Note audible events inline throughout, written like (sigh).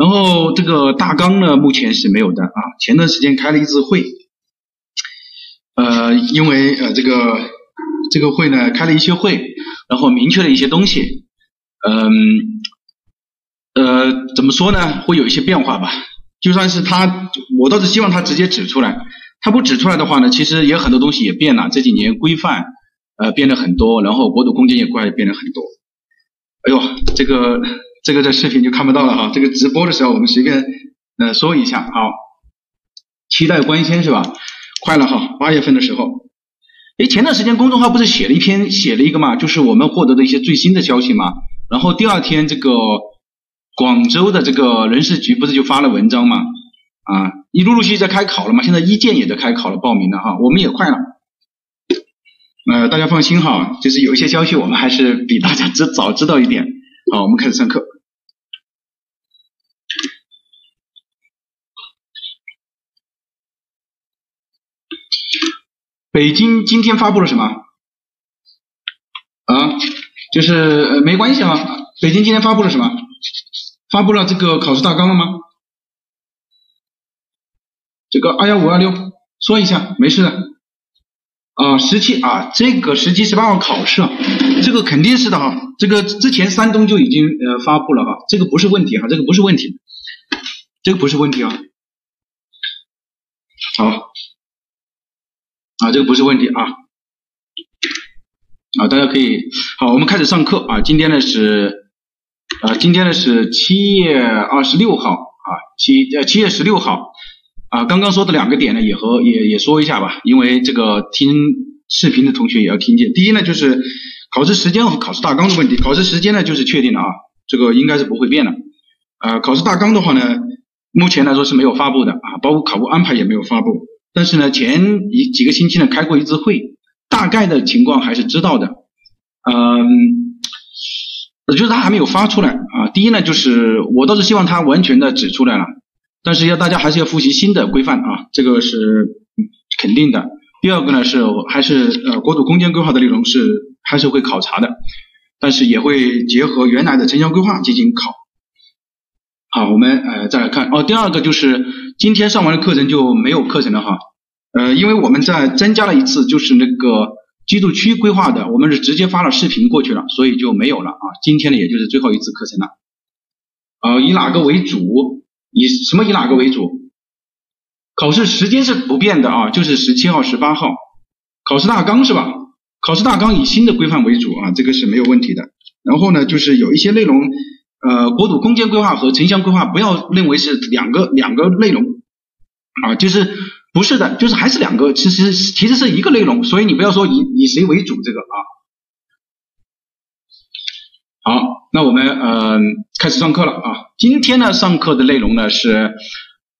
然后这个大纲呢，目前是没有的啊。前段时间开了一次会，呃，因为呃这个这个会呢开了一些会，然后明确了一些东西，嗯，呃，怎么说呢？会有一些变化吧。就算是他，我倒是希望他直接指出来。他不指出来的话呢，其实也很多东西也变了。这几年规范呃变得很多，然后国土空间也快变得很多。哎呦，这个。这个在视频就看不到了哈，这个直播的时候我们随便呃说一下，好，期待官宣是吧？快了哈，八月份的时候，哎，前段时间公众号不是写了一篇写了一个嘛，就是我们获得的一些最新的消息嘛，然后第二天这个广州的这个人事局不是就发了文章嘛，啊，一陆陆续续在开考了嘛，现在一建也在开考了，报名了哈，我们也快了，呃，大家放心哈，就是有一些消息我们还是比大家知早知道一点。好，我们开始上课。北京今天发布了什么？啊，就是没关系啊。北京今天发布了什么？发布了这个考试大纲了吗？这个二幺五二六，说一下，没事的。啊，十七啊，这个十七十八号考试，这个肯定是的哈。这个之前山东就已经呃发布了哈，这个不是问题哈，这个不是问题，这个不是问题啊。好，啊，这个不是问题啊。啊，大家可以好，我们开始上课啊。今天呢是啊，今天呢是七月二十六号啊，七呃七月十六号。啊，刚刚说的两个点呢，也和也也说一下吧，因为这个听视频的同学也要听见。第一呢，就是考试时间和考试大纲的问题。考试时间呢，就是确定了啊，这个应该是不会变的。呃，考试大纲的话呢，目前来说是没有发布的啊，包括考务安排也没有发布。但是呢，前一几个星期呢开过一次会，大概的情况还是知道的。嗯，就是他还没有发出来啊。第一呢，就是我倒是希望他完全的指出来了。但是要大家还是要复习新的规范啊，这个是肯定的。第二个呢是还是呃国土空间规划的内容是还是会考察的，但是也会结合原来的城乡规划进行考。好，我们呃再来看哦，第二个就是今天上完的课程就没有课程了哈，呃，因为我们在增加了一次就是那个居住区规划的，我们是直接发了视频过去了，所以就没有了啊。今天呢也就是最后一次课程了，呃，以哪个为主？以什么以哪个为主？考试时间是不变的啊，就是十七号、十八号。考试大纲是吧？考试大纲以新的规范为主啊，这个是没有问题的。然后呢，就是有一些内容，呃，国土空间规划和城乡规划不要认为是两个两个内容啊，就是不是的，就是还是两个，其实其实是一个内容，所以你不要说以以谁为主这个啊。好。那我们嗯开始上课了啊！今天呢上课的内容呢是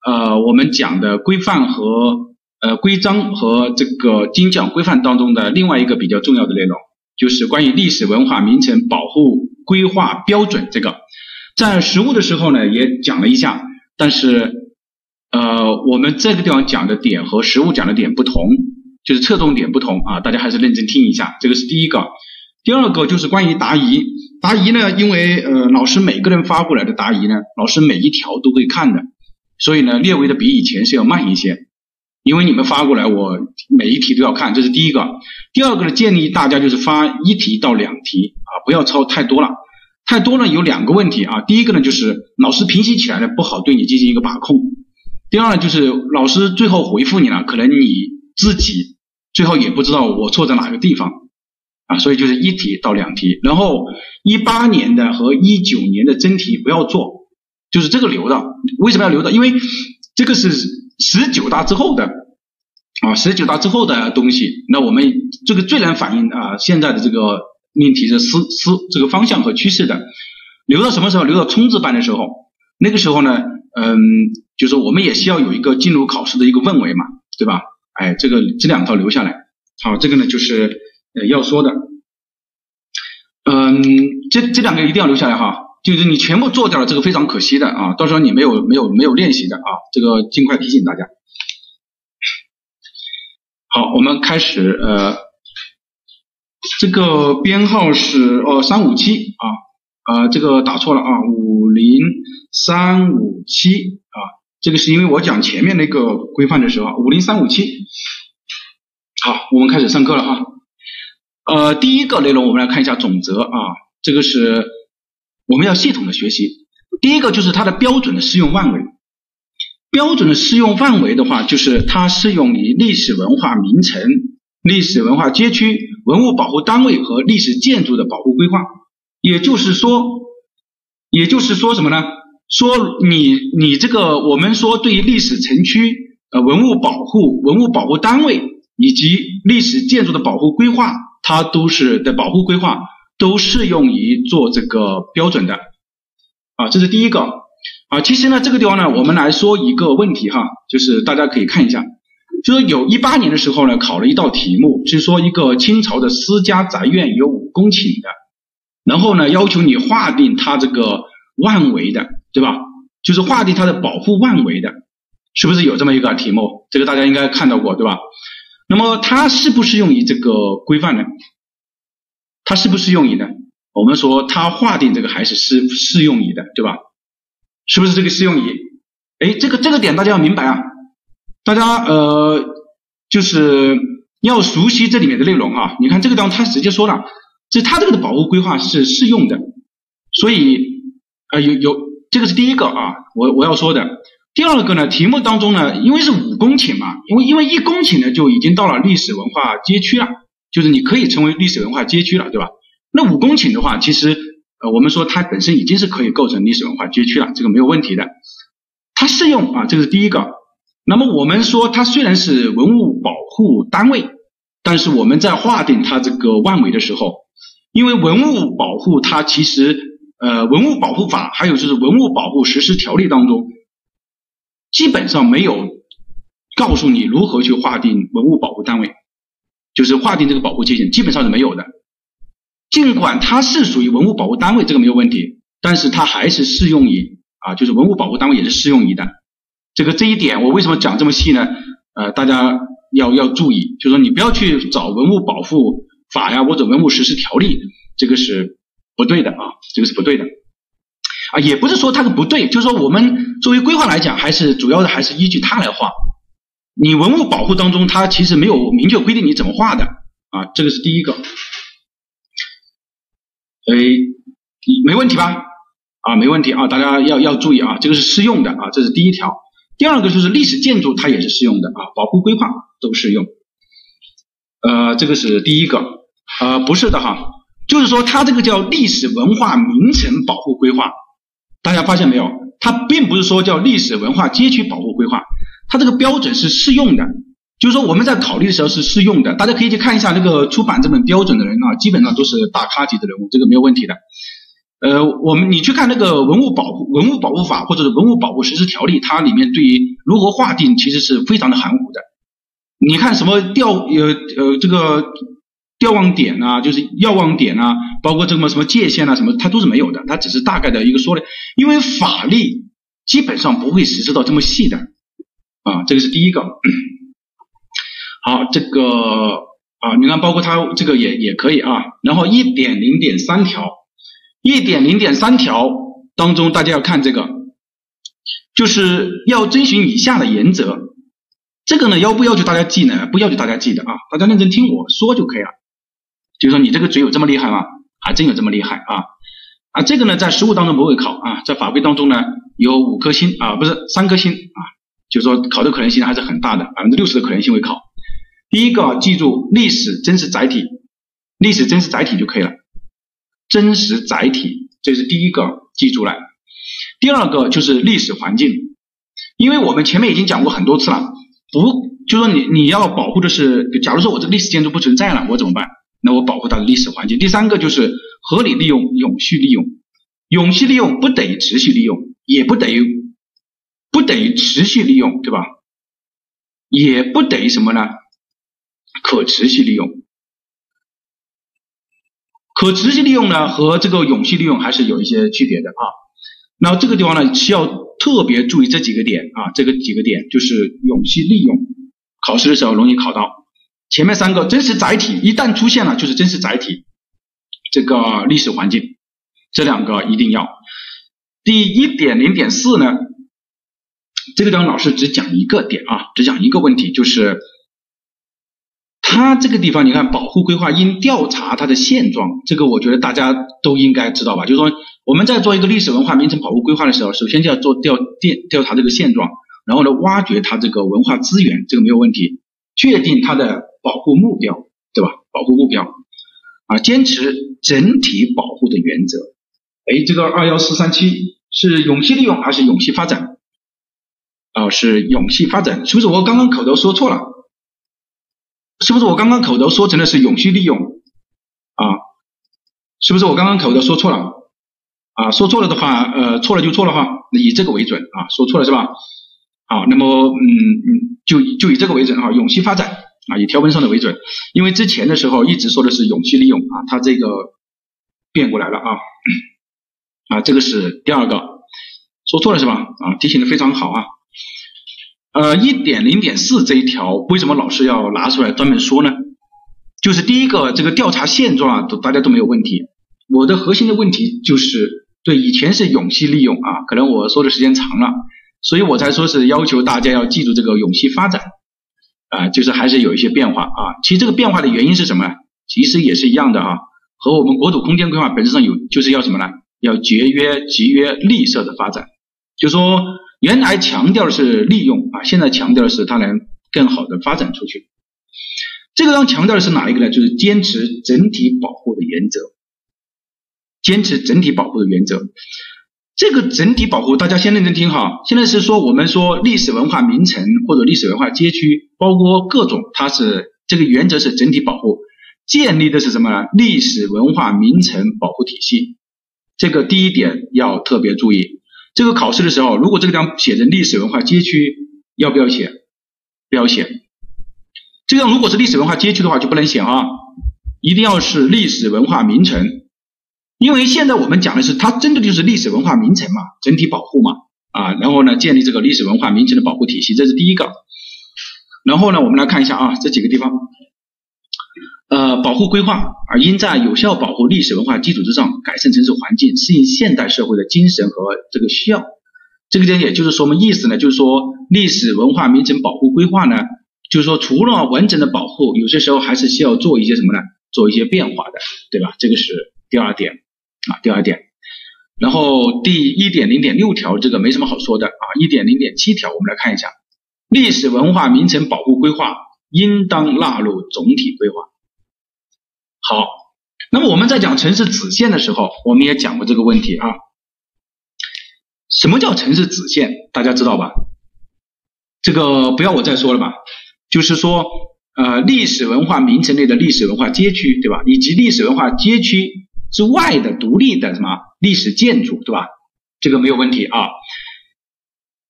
呃我们讲的规范和呃规章和这个精讲规范当中的另外一个比较重要的内容，就是关于历史文化名城保护规划标准这个，在实物的时候呢也讲了一下，但是呃我们这个地方讲的点和实物讲的点不同，就是侧重点不同啊，大家还是认真听一下，这个是第一个。第二个就是关于答疑，答疑呢，因为呃老师每个人发过来的答疑呢，老师每一条都会看的，所以呢略微的比以前是要慢一些，因为你们发过来，我每一题都要看，这是第一个。第二个呢，建议大家就是发一题到两题啊，不要抄太多了，太多了有两个问题啊，第一个呢就是老师评析起来呢不好对你进行一个把控，第二呢就是老师最后回复你了，可能你自己最后也不知道我错在哪个地方。啊，所以就是一题到两题，然后一八年的和一九年的真题不要做，就是这个留着。为什么要留着？因为这个是十九大之后的啊，十九大之后的东西。那我们这个最能反映啊现在的这个命题的思思这个方向和趋势的。留到什么时候？留到冲刺班的时候。那个时候呢，嗯，就是我们也需要有一个进入考试的一个氛围嘛，对吧？哎，这个这两套留下来。好，这个呢就是。呃，要说的，嗯，这这两个一定要留下来哈，就是你全部做掉了，这个非常可惜的啊，到时候你没有没有没有练习的啊，这个尽快提醒大家。好，我们开始，呃，这个编号是哦三五七啊，啊，这个打错了啊，五零三五七啊，这个是因为我讲前面那个规范的时候，五零三五七。好，我们开始上课了哈。呃，第一个内容我们来看一下总则啊，这个是我们要系统的学习。第一个就是它的标准的适用范围，标准的适用范围的话，就是它适用于历史文化名城、历史文化街区、文物保护单位和历史建筑的保护规划。也就是说，也就是说什么呢？说你你这个我们说对于历史城区呃文物保护、文物保护单位以及历史建筑的保护规划，它都是的保护规划都适用于做这个标准的啊，这是第一个啊。其实呢，这个地方呢，我们来说一个问题哈，就是大家可以看一下，就是有一八年的时候呢，考了一道题目，是说一个清朝的私家宅院有五公顷的。然后呢，要求你划定它这个万围的，对吧？就是划定它的保护万围的，是不是有这么一个题目？这个大家应该看到过，对吧？那么它适不适用于这个规范呢？它适不适用于呢？我们说它划定这个还是适适用于的，对吧？是不是这个适用于？哎，这个这个点大家要明白啊！大家呃，就是要熟悉这里面的内容啊！你看这个地方，他直接说了。这它这个的保护规划是适用的，所以啊有有这个是第一个啊，我我要说的。第二个呢，题目当中呢，因为是五公顷嘛，因为因为一公顷呢就已经到了历史文化街区了，就是你可以成为历史文化街区了，对吧？那五公顷的话，其实呃我们说它本身已经是可以构成历史文化街区了，这个没有问题的。它适用啊，这个是第一个。那么我们说它虽然是文物保护单位，但是我们在划定它这个万围的时候。因为文物保护，它其实呃，文物保护法还有就是文物保护实施条例当中，基本上没有告诉你如何去划定文物保护单位，就是划定这个保护界限，基本上是没有的。尽管它是属于文物保护单位，这个没有问题，但是它还是适用于啊，就是文物保护单位也是适用于的。这个这一点我为什么讲这么细呢？呃，大家要要注意，就是说你不要去找文物保护。法呀或者文物实施条例，这个是不对的啊，这个是不对的啊，也不是说它是不对，就是说我们作为规划来讲，还是主要的还是依据它来画。你文物保护当中，它其实没有明确规定你怎么画的啊，这个是第一个。哎，没问题吧？啊，没问题啊，大家要要注意啊，这个是适用的啊，这是第一条。第二个就是历史建筑，它也是适用的啊，保护规划都适用。呃，这个是第一个。呃，不是的哈，就是说它这个叫历史文化名城保护规划，大家发现没有？它并不是说叫历史文化街区保护规划，它这个标准是适用的，就是说我们在考虑的时候是适用的。大家可以去看一下那个出版这本标准的人啊，基本上都是大咖级的人物，这个没有问题的。呃，我们你去看那个文物保护文物保护法或者是文物保护实施条例，它里面对于如何划定其实是非常的含糊的。你看什么调呃呃这个。瞭望点啊，就是要望点啊，包括这个什么界限啊，什么它都是没有的，它只是大概的一个说的，因为法律基本上不会实施到这么细的啊，这个是第一个。好，这个啊，你看包括它这个也也可以啊，然后一点零点三条，一点零点三条当中大家要看这个，就是要遵循以下的原则，这个呢要不要求大家记呢？不要求大家记的啊，大家认真听我说就可以了。就是说你这个嘴有这么厉害吗？还真有这么厉害啊！啊，这个呢在实务当中不会考啊，在法规当中呢有五颗星啊，不是三颗星啊，就是说考的可能性还是很大的，百分之六十的可能性会考。第一个记住历史真实载体，历史真实载体就可以了，真实载体这是第一个记住了。第二个就是历史环境，因为我们前面已经讲过很多次了，不就说你你要保护的是，假如说我这历史建筑不存在了，我怎么办？那我保护它的历史环境。第三个就是合理利用、永续利用。永续利用不等于持续利用，也不等于不等于持续利用，对吧？也不等于什么呢？可持续利用。可持续利用呢和这个永续利用还是有一些区别的啊。那这个地方呢需要特别注意这几个点啊，这个几个点就是永续利用，考试的时候容易考到。前面三个真实载体一旦出现了，就是真实载体这个历史环境这两个一定要。第一点零点四呢，这个地方老师只讲一个点啊，只讲一个问题，就是它这个地方你看保护规划应调查它的现状，这个我觉得大家都应该知道吧？就是说我们在做一个历史文化名城保护规划的时候，首先就要做调调调查这个现状，然后呢挖掘它这个文化资源，这个没有问题，确定它的保护目标，对吧？保护目标啊，坚持整体保护的原则。哎，这个二幺四三七是永续利用还是永续发展？哦，是永续发展，是不是我刚刚口头说错了？是不是我刚刚口头说成的是永续利用啊？是不是我刚刚口头说错了？啊，说错了的话，呃，错了就错了哈，以这个为准啊，说错了是吧？好，那么嗯嗯，就就以这个为准啊，永续发展啊，以条文上的为准，因为之前的时候一直说的是永续利用啊，它这个变过来了啊。啊，这个是第二个，说错了是吧？啊，提醒的非常好啊。呃，一点零点四这一条，为什么老师要拿出来专门说呢？就是第一个，这个调查现状啊，都大家都没有问题。我的核心的问题就是，对，以前是永续利用啊，可能我说的时间长了，所以我才说是要求大家要记住这个永续发展啊，就是还是有一些变化啊。其实这个变化的原因是什么？其实也是一样的啊，和我们国土空间规划本质上有，就是要什么呢？要节约、集约、绿色的发展，就说原来强调的是利用啊，现在强调的是它能更好的发展出去。这个要强调的是哪一个呢？就是坚持整体保护的原则，坚持整体保护的原则。这个整体保护，大家先认真听哈。现在是说我们说历史文化名城或者历史文化街区，包括各种，它是这个原则是整体保护，建立的是什么？历史文化名城保护体系。这个第一点要特别注意，这个考试的时候，如果这个地方写成历史文化街区，要不要写？不要写。这样如果是历史文化街区的话，就不能写啊，一定要是历史文化名城，因为现在我们讲的是它针对的就是历史文化名城嘛，整体保护嘛，啊，然后呢，建立这个历史文化名城的保护体系，这是第一个。然后呢，我们来看一下啊，这几个地方。呃，保护规划啊应在有效保护历史文化基础之上，改善城市环境，适应现代社会的精神和这个需要。这个点也就是说什么意思呢？就是说历史文化名城保护规划呢，就是说除了完整的保护，有些时候还是需要做一些什么呢？做一些变化的，对吧？这个是第二点啊，第二点。然后第一点零点六条这个没什么好说的啊，一点零点七条我们来看一下，历史文化名城保护规划应当纳入总体规划。好，那么我们在讲城市子线的时候，我们也讲过这个问题啊。什么叫城市子线？大家知道吧？这个不要我再说了吧。就是说，呃，历史文化名城内的历史文化街区，对吧？以及历史文化街区之外的独立的什么历史建筑，对吧？这个没有问题啊。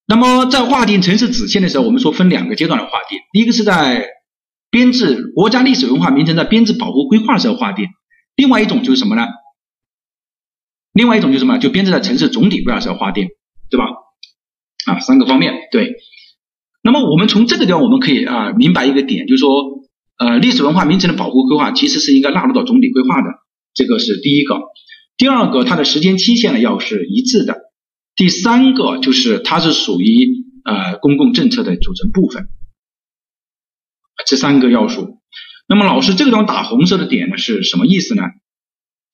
那么在划定城市子线的时候，我们说分两个阶段来划定，第一个是在。编制国家历史文化名城在编制保护规划的时候划定，另外一种就是什么呢？另外一种就是什么？就编制在城市总体规划时候划定，对吧？啊，三个方面对。那么我们从这个地方我们可以啊明白一个点，就是说呃历史文化名城的保护规划其实是应该纳入到总体规划的，这个是第一个。第二个，它的时间期限呢要是一致的。第三个就是它是属于呃公共政策的组成部分。这三个要素，那么老师这个地方打红色的点呢是什么意思呢？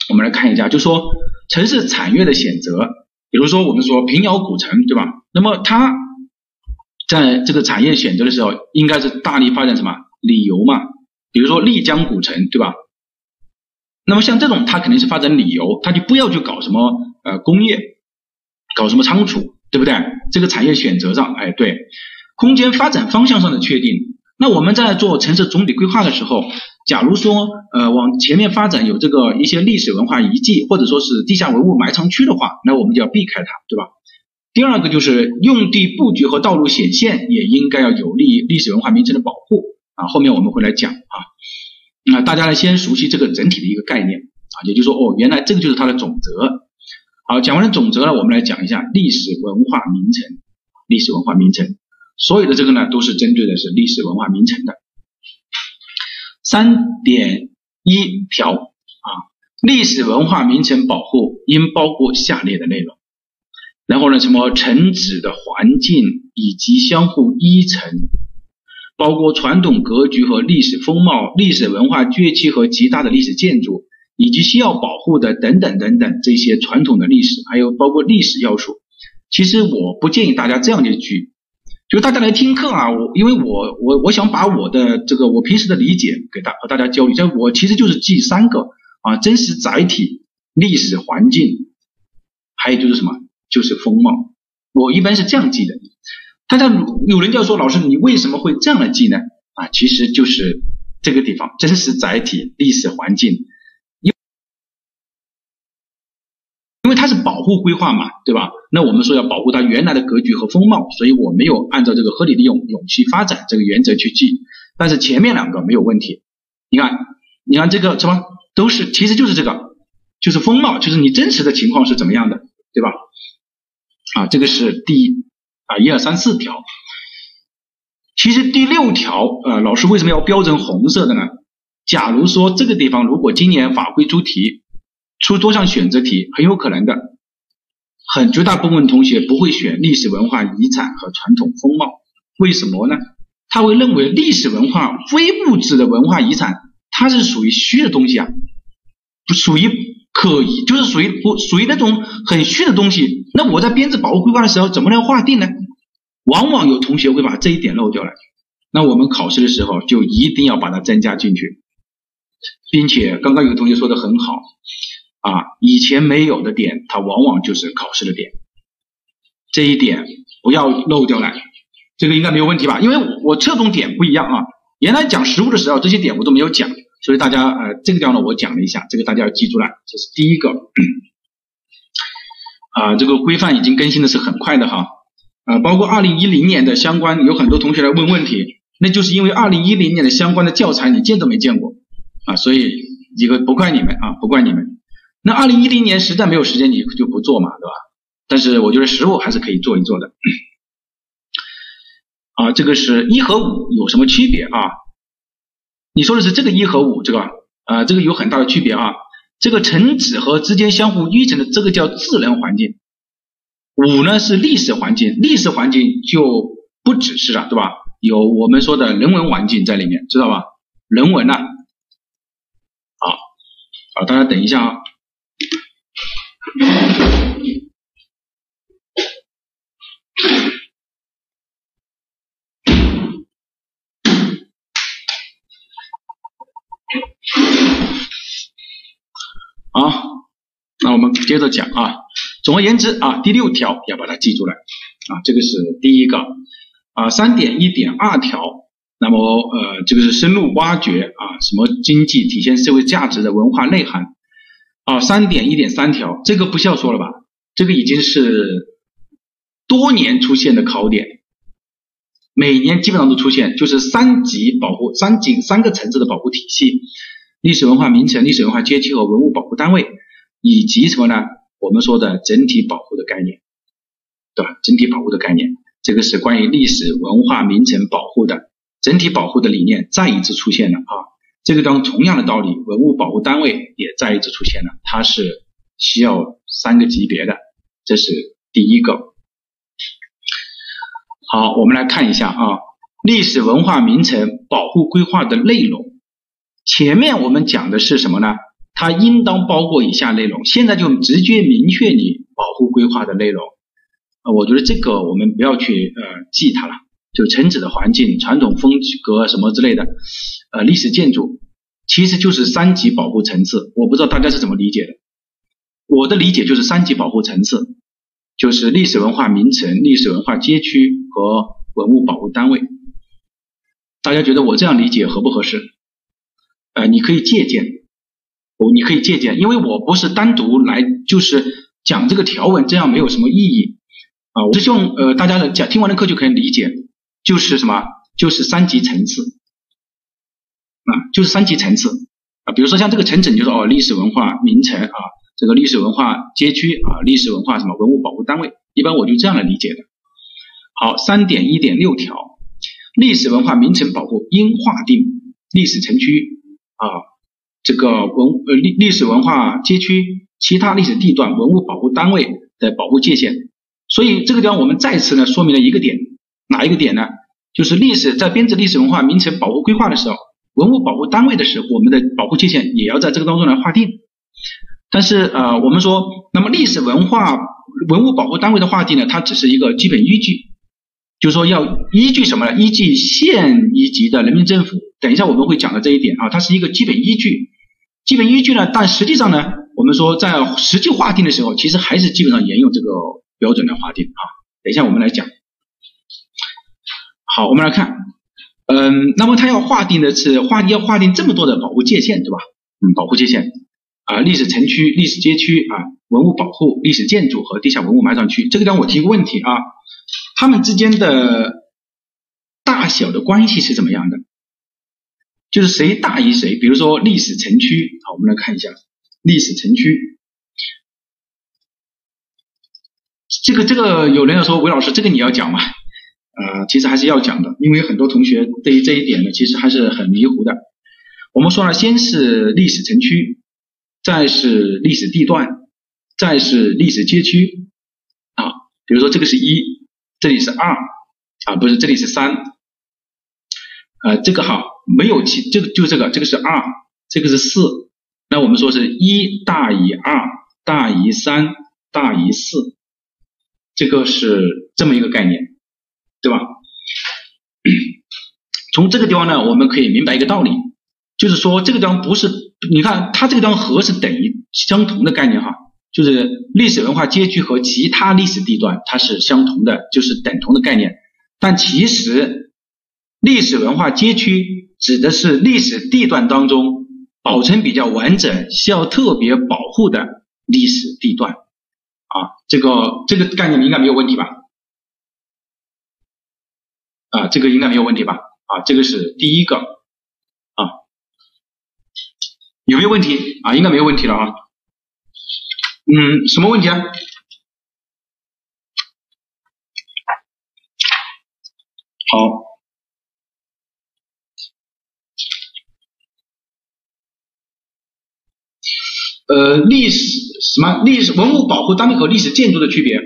我们来看一下，就说城市产业的选择，比如说我们说平遥古城，对吧？那么它在这个产业选择的时候，应该是大力发展什么旅游嘛？比如说丽江古城，对吧？那么像这种，它肯定是发展旅游，它就不要去搞什么呃工业，搞什么仓储，对不对？这个产业选择上，哎，对，空间发展方向上的确定。那我们在做城市总体规划的时候，假如说呃往前面发展有这个一些历史文化遗迹或者说是地下文物埋藏区的话，那我们就要避开它，对吧？第二个就是用地布局和道路显现也应该要有利于历史文化名城的保护啊，后面我们会来讲啊。那大家呢先熟悉这个整体的一个概念啊，也就是说哦，原来这个就是它的总则。好，讲完了总则了，我们来讲一下历史文化名城，历史文化名城。所有的这个呢，都是针对的是历史文化名城的三点一条啊。历史文化名城保护应包括下列的内容。然后呢，什么城址的环境以及相互依存，包括传统格局和历史风貌、历史文化崛起和极大的历史建筑，以及需要保护的等等等等这些传统的历史，还有包括历史要素。其实我不建议大家这样去举，就大家来听课啊，我因为我我我想把我的这个我平时的理解给大和大家交流，这我其实就是记三个啊，真实载体、历史环境，还有就是什么？就是风貌，我一般是这样记的。大家有人就要说，老师你为什么会这样来记呢？啊，其实就是这个地方，真实载体、历史环境，因因为它是护规划嘛，对吧？那我们说要保护它原来的格局和风貌，所以我没有按照这个合理利用、永续发展这个原则去记。但是前面两个没有问题。你看，你看这个什么都是，其实就是这个，就是风貌，就是你真实的情况是怎么样的，对吧？啊，这个是第啊一二三四条。其实第六条，呃，老师为什么要标成红色的呢？假如说这个地方如果今年法规出题出多项选择题，很有可能的，很绝大部分同学不会选历史文化遗产和传统风貌。为什么呢？他会认为历史文化非物质的文化遗产，它是属于虚的东西啊，不属于。可疑就是属于不属于那种很虚的东西，那我在编制保护规划的时候怎么来划定呢？往往有同学会把这一点漏掉了，那我们考试的时候就一定要把它增加进去，并且刚刚有同学说的很好啊，以前没有的点，它往往就是考试的点，这一点不要漏掉了，这个应该没有问题吧？因为我侧重点不一样啊，原来讲实物的时候这些点我都没有讲。所以大家呃，这个地方呢，我讲了一下，这个大家要记住了，这是第一个。啊，这个规范已经更新的是很快的哈，啊，包括二零一零年的相关，有很多同学来问问题，那就是因为二零一零年的相关的教材你见都没见过啊，所以这个不怪你们啊，不怪你们。那二零一零年实在没有时间，你就不做嘛，对吧？但是我觉得实物还是可以做一做的。啊，这个是一和五有什么区别啊？你说的是这个一和五，这个啊，这个有很大的区别啊。这个城址和之间相互依存的，这个叫自然环境。五呢是历史环境，历史环境就不只是了，对吧？有我们说的人文环境在里面，知道吧？人文呢，好，好，大家等一下啊。好，那我们接着讲啊。总而言之啊，第六条要把它记住了啊，这个是第一个啊。三点一点二条，那么呃，这个是深入挖掘啊，什么经济体现社会价值的文化内涵啊。三点一点三条，这个不需要说了吧？这个已经是多年出现的考点，每年基本上都出现，就是三级保护，三级三个层次的保护体系。历史文化名城、历史文化街区和文物保护单位，以及什么呢？我们说的整体保护的概念，对吧？整体保护的概念，这个是关于历史文化名城保护的整体保护的理念再一次出现了啊！这个当同样的道理，文物保护单位也再一次出现了，它是需要三个级别的，这是第一个。好，我们来看一下啊，历史文化名城保护规划的内容。前面我们讲的是什么呢？它应当包括以下内容。现在就直接明确你保护规划的内容。呃，我觉得这个我们不要去呃记它了。就城址的环境、传统风格什么之类的，呃，历史建筑，其实就是三级保护层次。我不知道大家是怎么理解的。我的理解就是三级保护层次，就是历史文化名城、历史文化街区和文物保护单位。大家觉得我这样理解合不合适？呃，你可以借鉴，我你可以借鉴，因为我不是单独来就是讲这个条文，这样没有什么意义啊。我是希望呃大家的讲听完的课就可以理解，就是什么，就是三级层次啊，就是三级层次啊。比如说像这个城镇，就是哦历史文化名城啊，这个历史文化街区啊，历史文化什么文物保护单位，一般我就这样来理解的。好，三点一点六条，历史文化名城保护应划定历史城区。啊，这个文呃历历史文化街区、其他历史地段、文物保护单位的保护界限。所以这个地方我们再次呢说明了一个点，哪一个点呢？就是历史在编制历史文化名城保护规划的时候，文物保护单位的时候，我们的保护界限也要在这个当中来划定。但是呃，我们说，那么历史文化文物保护单位的划定呢，它只是一个基本依据。就是说要依据什么呢？依据县一级的人民政府。等一下我们会讲的这一点啊，它是一个基本依据。基本依据呢，但实际上呢，我们说在实际划定的时候，其实还是基本上沿用这个标准来划定啊。等一下我们来讲。好，我们来看，嗯，那么它要划定的是划要划定这么多的保护界限，对吧？嗯，保护界限啊，历史城区、历史街区啊，文物保护、历史建筑和地下文物埋藏区。这个地方我提个问题啊。它们之间的大小的关系是怎么样的？就是谁大于谁？比如说历史城区，好，我们来看一下历史城区。这个这个有人要说，韦老师，这个你要讲吗？呃，其实还是要讲的，因为很多同学对于这一点呢，其实还是很迷糊的。我们说了，先是历史城区，再是历史地段，再是历史街区啊。比如说这个是一。这里是二啊，不是这里是三，呃，这个好没有其这个就这个这个是二，这个是四，那我们说是一大于二大于三大于四，这个是这么一个概念，对吧？(clears throat) 从这个地方呢，我们可以明白一个道理，就是说这个地方不是，你看它这个地方和是等于相同的概念哈。就是历史文化街区和其他历史地段，它是相同的，就是等同的概念。但其实，历史文化街区指的是历史地段当中保存比较完整、需要特别保护的历史地段。啊，这个这个概念应该没有问题吧？啊，这个应该没有问题吧？啊，这个是第一个。啊，有没有问题？啊，应该没有问题了啊。嗯，什么问题啊？好，呃，历史什么历史文物保护单位和历史建筑的区别？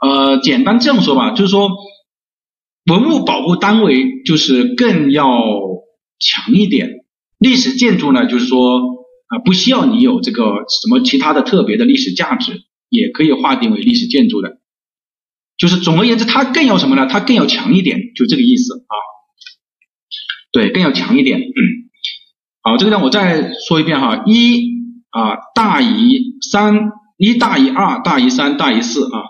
呃，简单这样说吧，就是说文物保护单位就是更要强一点，历史建筑呢，就是说。啊，不需要你有这个什么其他的特别的历史价值，也可以划定为历史建筑的。就是总而言之，它更要什么呢？它更要强一点，就这个意思啊。对，更要强一点。好，这个呢，我再说一遍哈，一啊大于三，一大于二，大于三，大于四啊。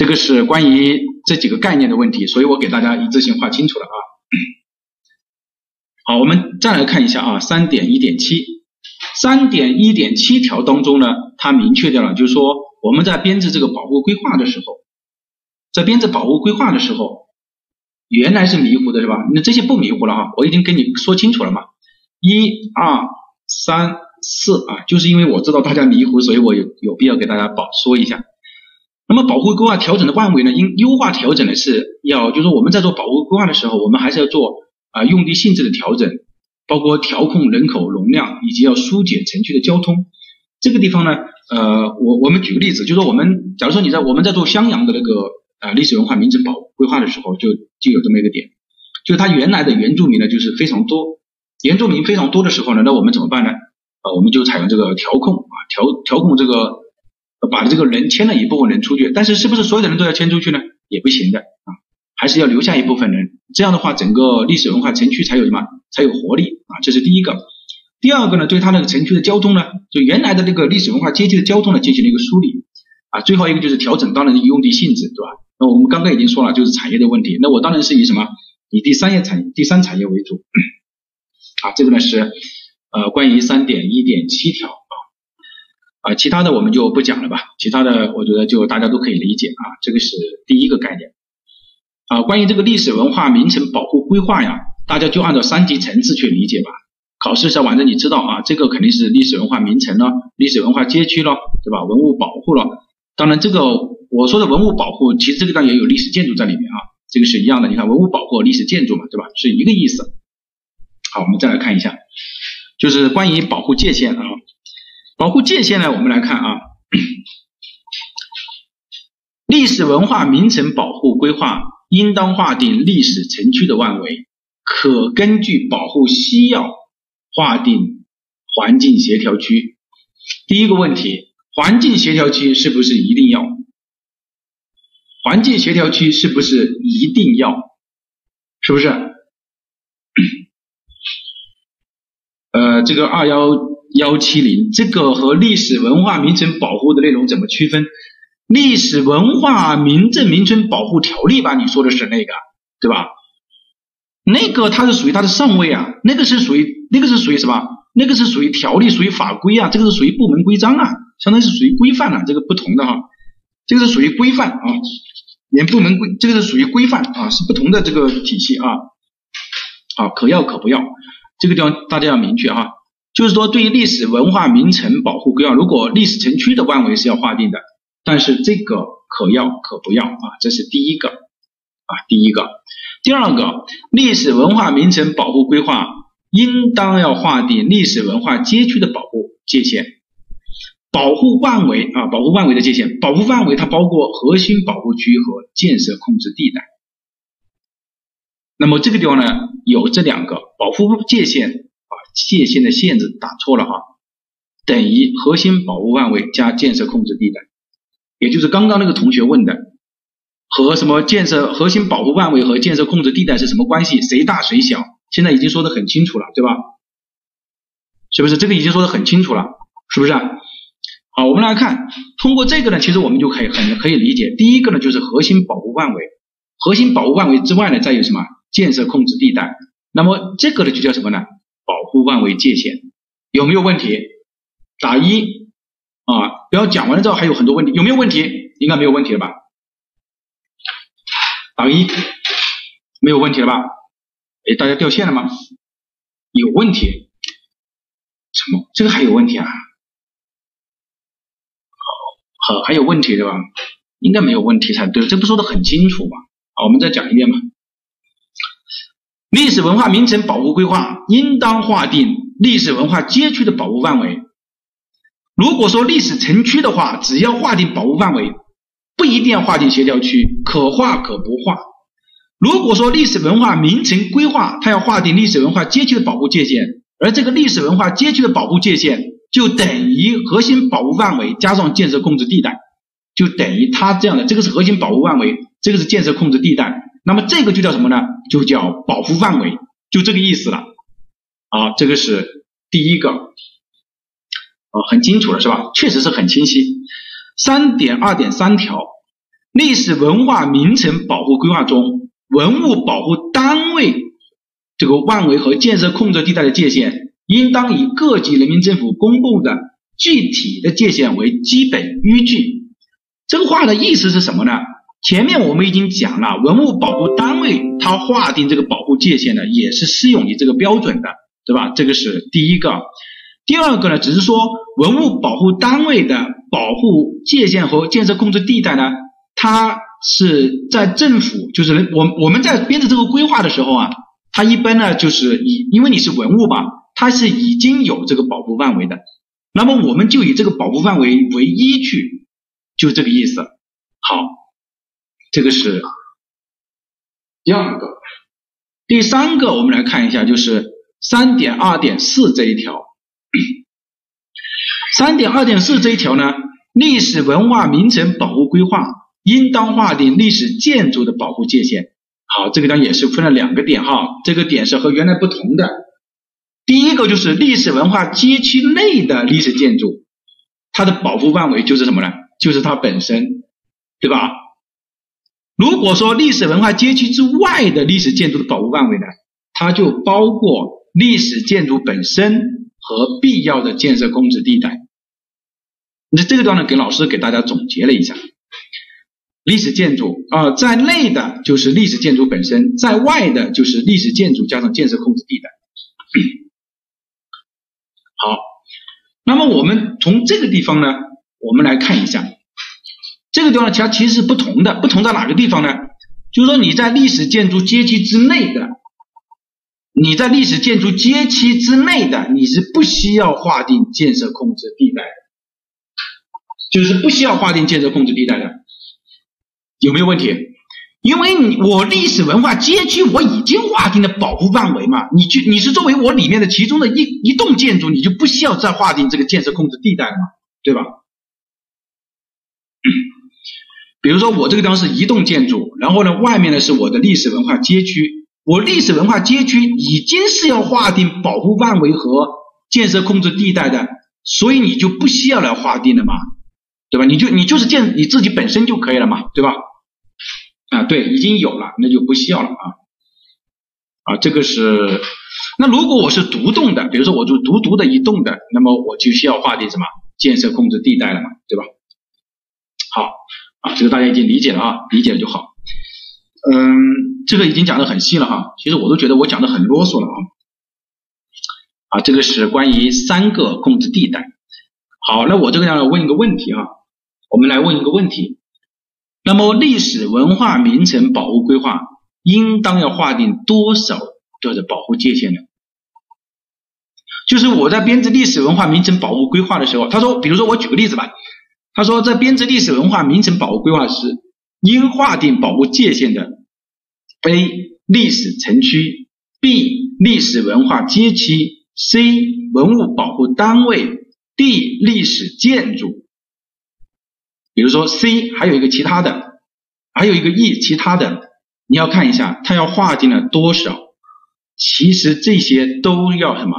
这个是关于这几个概念的问题，所以我给大家一次性画清楚了啊。好，我们再来看一下啊，三点一点七，三点一点七条当中呢，它明确掉了，就是说我们在编制这个保护规划的时候，在编制保护规划的时候，原来是迷糊的是吧？那这些不迷糊了哈，我已经跟你说清楚了嘛，一二三四啊，就是因为我知道大家迷糊，所以我有有必要给大家保说一下。那么保护规划调整的范围呢，应优化调整的是要，就是说我们在做保护规划的时候，我们还是要做。啊，用地性质的调整，包括调控人口容量，以及要疏解城区的交通。这个地方呢，呃，我我们举个例子，就说我们，假如说你在我们在做襄阳的那个啊历史文化名城保护规划的时候，就就有这么一个点，就是它原来的原住民呢就是非常多，原住民非常多的时候呢，那我们怎么办呢？呃，我们就采用这个调控啊，调调控这个，把这个人迁了一部分人出去，但是是不是所有的人都要迁出去呢？也不行的啊。还是要留下一部分人，这样的话，整个历史文化城区才有什么，才有活力啊！这是第一个。第二个呢，对它那个城区的交通呢，就原来的那个历史文化阶级的交通呢，进行了一个梳理啊。最后一个就是调整当然用地性质，对吧？那我们刚刚已经说了，就是产业的问题。那我当然是以什么？以第三业产第三产业为主 (coughs) 啊。这个呢是呃关于三点一点七条啊，其他的我们就不讲了吧。其他的我觉得就大家都可以理解啊。这个是第一个概念。啊，关于这个历史文化名城保护规划呀，大家就按照三级层次去理解吧。考试时反正你知道啊，这个肯定是历史文化名城了，历史文化街区了，对吧？文物保护了。当然，这个我说的文物保护，其实这个当然也有历史建筑在里面啊，这个是一样的。你看，文物保护历史建筑嘛，对吧？是一个意思。好，我们再来看一下，就是关于保护界限啊，保护界限呢，我们来看啊，(clears throat) 历史文化名城保护规划应当划定历史城区的范围，可根据保护需要划定环境协调区。第一个问题，环境协调区是不是一定要？环境协调区是不是一定要？是不是？(clears throat) 呃，这个二幺幺七零，这个和历史文化名城保护的内容怎么区分？历史文化名镇名村保护条例吧？你说的是那个，对吧？那个它是属于它的上位啊，那个是属于那个是属于什么？那个是属于条例，属于法规啊，这个是属于部门规章啊，相当于是属于规范了，这个不同的哈，这个是属于规范啊，连部门规，这个是属于规范啊，是不同的这个体系啊，好，可要可不要。这个地方大家要明确哈，就是说对于历史文化名城保护规划，如果历史城区的范围是要划定的，但是这个可要可不要啊，这是第一个啊，第一个，第二个，历史文化名城保护规划应当要划定历史文化街区的保护界限，保护范围啊，保护范围的界限，保护范围它包括核心保护区和建设控制地带。那么这个地方呢，有这两个保护界限，界限的限制打错了哈，等于核心保护范围加建设控制地带，也就是刚刚那个同学问的，和什么建设核心保护范围和建设控制地带是什么关系？谁大谁小？现在已经说的很清楚了，对吧？是不是这个已经说的很清楚了？是不是？好，我们来看，通过这个呢，其实我们就可以很可以理解，第一个呢就是核心保护范围，核心保护范围之外呢，再有什么？建设控制地带，那么这个呢就叫什么呢？保护范围界限有没有问题？打一啊！然后讲完了之后还有很多问题，有没有问题？应该没有问题了吧？打一，没有问题了吧？哎，大家掉线了吗？有问题？什么？这个还有问题啊？好，还有问题对吧？应该没有问题才对，这不说的很清楚吗？好，我们再讲一遍吧。历史文化名城保护规划应当划定历史文化街区的保护范围。如果说历史城区的话，只要划定保护范围，不一定要划定协调区，可划可不划。如果说历史文化名城规划，它要划定历史文化街区的保护界限，而这个历史文化街区的保护界限就等于核心保护范围加上建设控制地带，就等于它这样的，这个是核心保护范围，这个是建设控制地带。那么这个就叫什么呢？就叫保护范围，就这个意思了。啊，这个是第一个，啊，很清楚了是吧？确实是很清晰。三点二点三条，历史文化名城保护规划中，文物保护单位这个范围和建设控制地带的界限，应当以各级人民政府公布的具体的界限为基本依据。这个话的意思是什么呢？前面我们已经讲了，文物保护单位它划定这个保护界限呢，也是适用于这个标准的，对吧？这个是第一个。第二个呢，只是说文物保护单位的保护界限和建设控制地带呢，它是在政府，就是我我们在编制这个规划的时候啊，它一般呢就是以，因为你是文物吧，它是已经有这个保护范围的，那么我们就以这个保护范围为依据，就这个意思。好。这个是第二个，第三个，我们来看一下，就是三点二点四这一条。三点二点四这一条呢，历史文化名城保护规划应当划定历史建筑的保护界限。好，这个呢也是分了两个点哈，这个点是和原来不同的。第一个就是历史文化街区内的历史建筑，它的保护范围就是什么呢？就是它本身，对吧？如果说历史文化街区之外的历史建筑的保护范围呢，它就包括历史建筑本身和必要的建设控制地带。那这个段呢，给老师给大家总结了一下，历史建筑啊，在内的就是历史建筑本身，在外的就是历史建筑加上建设控制地带。好，那么我们从这个地方呢，我们来看一下。这个地方它其实是不同的，不同在哪个地方呢？就是说你在历史建筑街区之内的你在历史建筑街区之内的，你是不需要划定建设控制地带的，就是不需要划定建设控制地带的，有没有问题？因为你我历史文化街区我已经划定了保护范围嘛，你就你是作为我里面的其中的一一栋建筑，你就不需要再划定这个建设控制地带了嘛，对吧？比如说我这个地方是一栋建筑，然后呢，外面呢是我的历史文化街区，我历史文化街区已经是要划定保护范围和建设控制地带的，所以你就不需要来划定了嘛，对吧？你就你就是建你自己本身就可以了嘛，对吧？啊，对，已经有了，那就不需要了啊。啊，这个是，那如果我是独栋的，比如说我就独独的一栋的，那么我就需要划定什么建设控制地带了嘛，对吧？好，啊，这个大家已经理解了啊，理解了就好。嗯，这个已经讲的很细了哈，其实我都觉得我讲的很啰嗦了啊。啊，这个是关于三个控制地带。好，那我这个要问一个问题啊，我们来问一个问题。那么历史文化名城保护规划应当要划定多少的保护界限呢？就是我在编制历史文化名城保护规划的时候，他说，比如说我举个例子吧，他说在编制历史文化名城保护规划时，应划定保护界限的：A. 历史城区；B. 历史文化街区；C. 文物保护单位；D. 历史建筑。比如说 C 还有一个其他的，还有一个 E 其他的，你要看一下它要划定了多少。其实这些都要什么？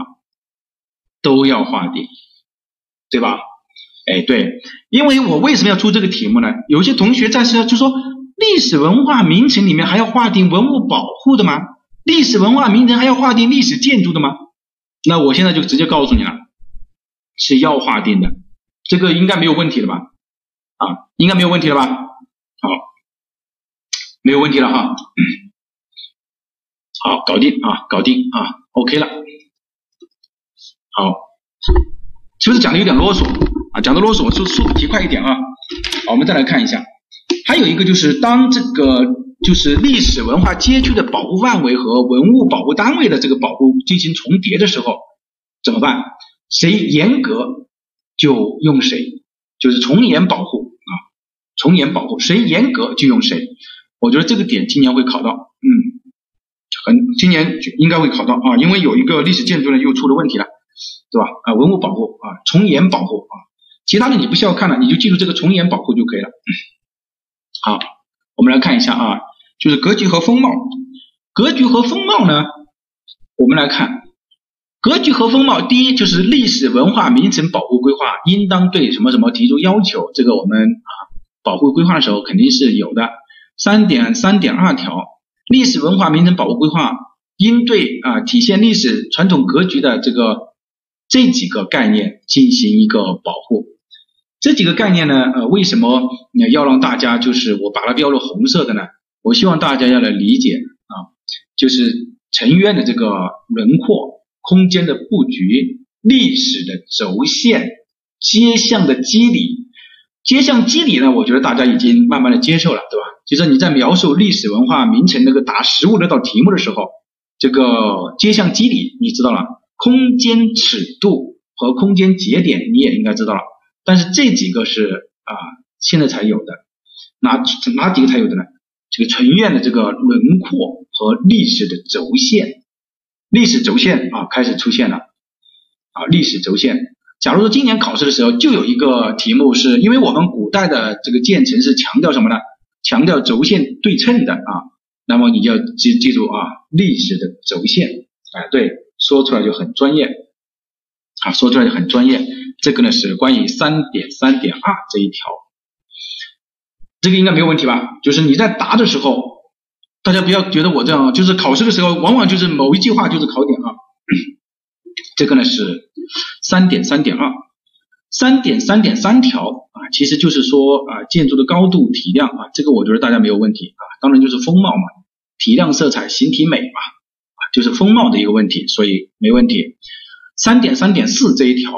都要划定，对吧？哎，对，因为我为什么要出这个题目呢？有些同学在说，就说历史文化名城里面还要划定文物保护的吗？历史文化名城还要划定历史建筑的吗？那我现在就直接告诉你了，是要划定的，这个应该没有问题了吧？啊，应该没有问题了吧？好，没有问题了哈。好，搞定啊，搞定啊，OK 了。好，是不是讲的有点啰嗦啊？讲的啰嗦，我速速度提快一点啊。好，我们再来看一下，还有一个就是当这个就是历史文化街区的保护范围和文物保护单位的这个保护进行重叠的时候，怎么办？谁严格就用谁，就是从严保护啊。从严保护，谁严格就用谁。我觉得这个点今年会考到，嗯，很今年应该会考到啊，因为有一个历史建筑呢又出了问题了，对吧？啊，文物保护啊，从严保护啊，其他的你不需要看了，你就记住这个从严保护就可以了。好，我们来看一下啊，就是格局和风貌。格局和风貌呢，我们来看格局和风貌。第一就是历史文化名城保护规划应当对什么什么提出要求，这个我们啊。保护规划的时候肯定是有的。三点三点二条，历史文化名城保护规划应对啊体现历史传统格局的这个这几个概念进行一个保护。这几个概念呢，呃，为什么要让大家就是我把它标了红色的呢？我希望大家要来理解啊，就是城院的这个轮廓、空间的布局、历史的轴线、街巷的肌理。街巷肌理呢？我觉得大家已经慢慢的接受了，对吧？就是你在描述历史文化名城那个答实物那道题目的时候，这个街巷肌理你知道了，空间尺度和空间节点你也应该知道了。但是这几个是啊，现在才有的，哪哪几个才有的呢？这个城院的这个轮廓和历史的轴线，历史轴线啊开始出现了啊，历史轴线。假如说今年考试的时候就有一个题目，是因为我们古代的这个建成是强调什么呢？强调轴线对称的啊，那么你就要记记住啊，历史的轴线，哎，对，说出来就很专业，啊，说出来就很专业。这个呢是关于三点三点二这一条，这个应该没有问题吧？就是你在答的时候，大家不要觉得我这样，就是考试的时候往往就是某一句话就是考点啊。(clears throat) 这个呢是三点三点二，三点三点三条啊，其实就是说啊建筑的高度体量啊，这个我觉得大家没有问题啊，当然就是风貌嘛，体量色彩形体美嘛啊，就是风貌的一个问题，所以没问题。三点三点四这一条，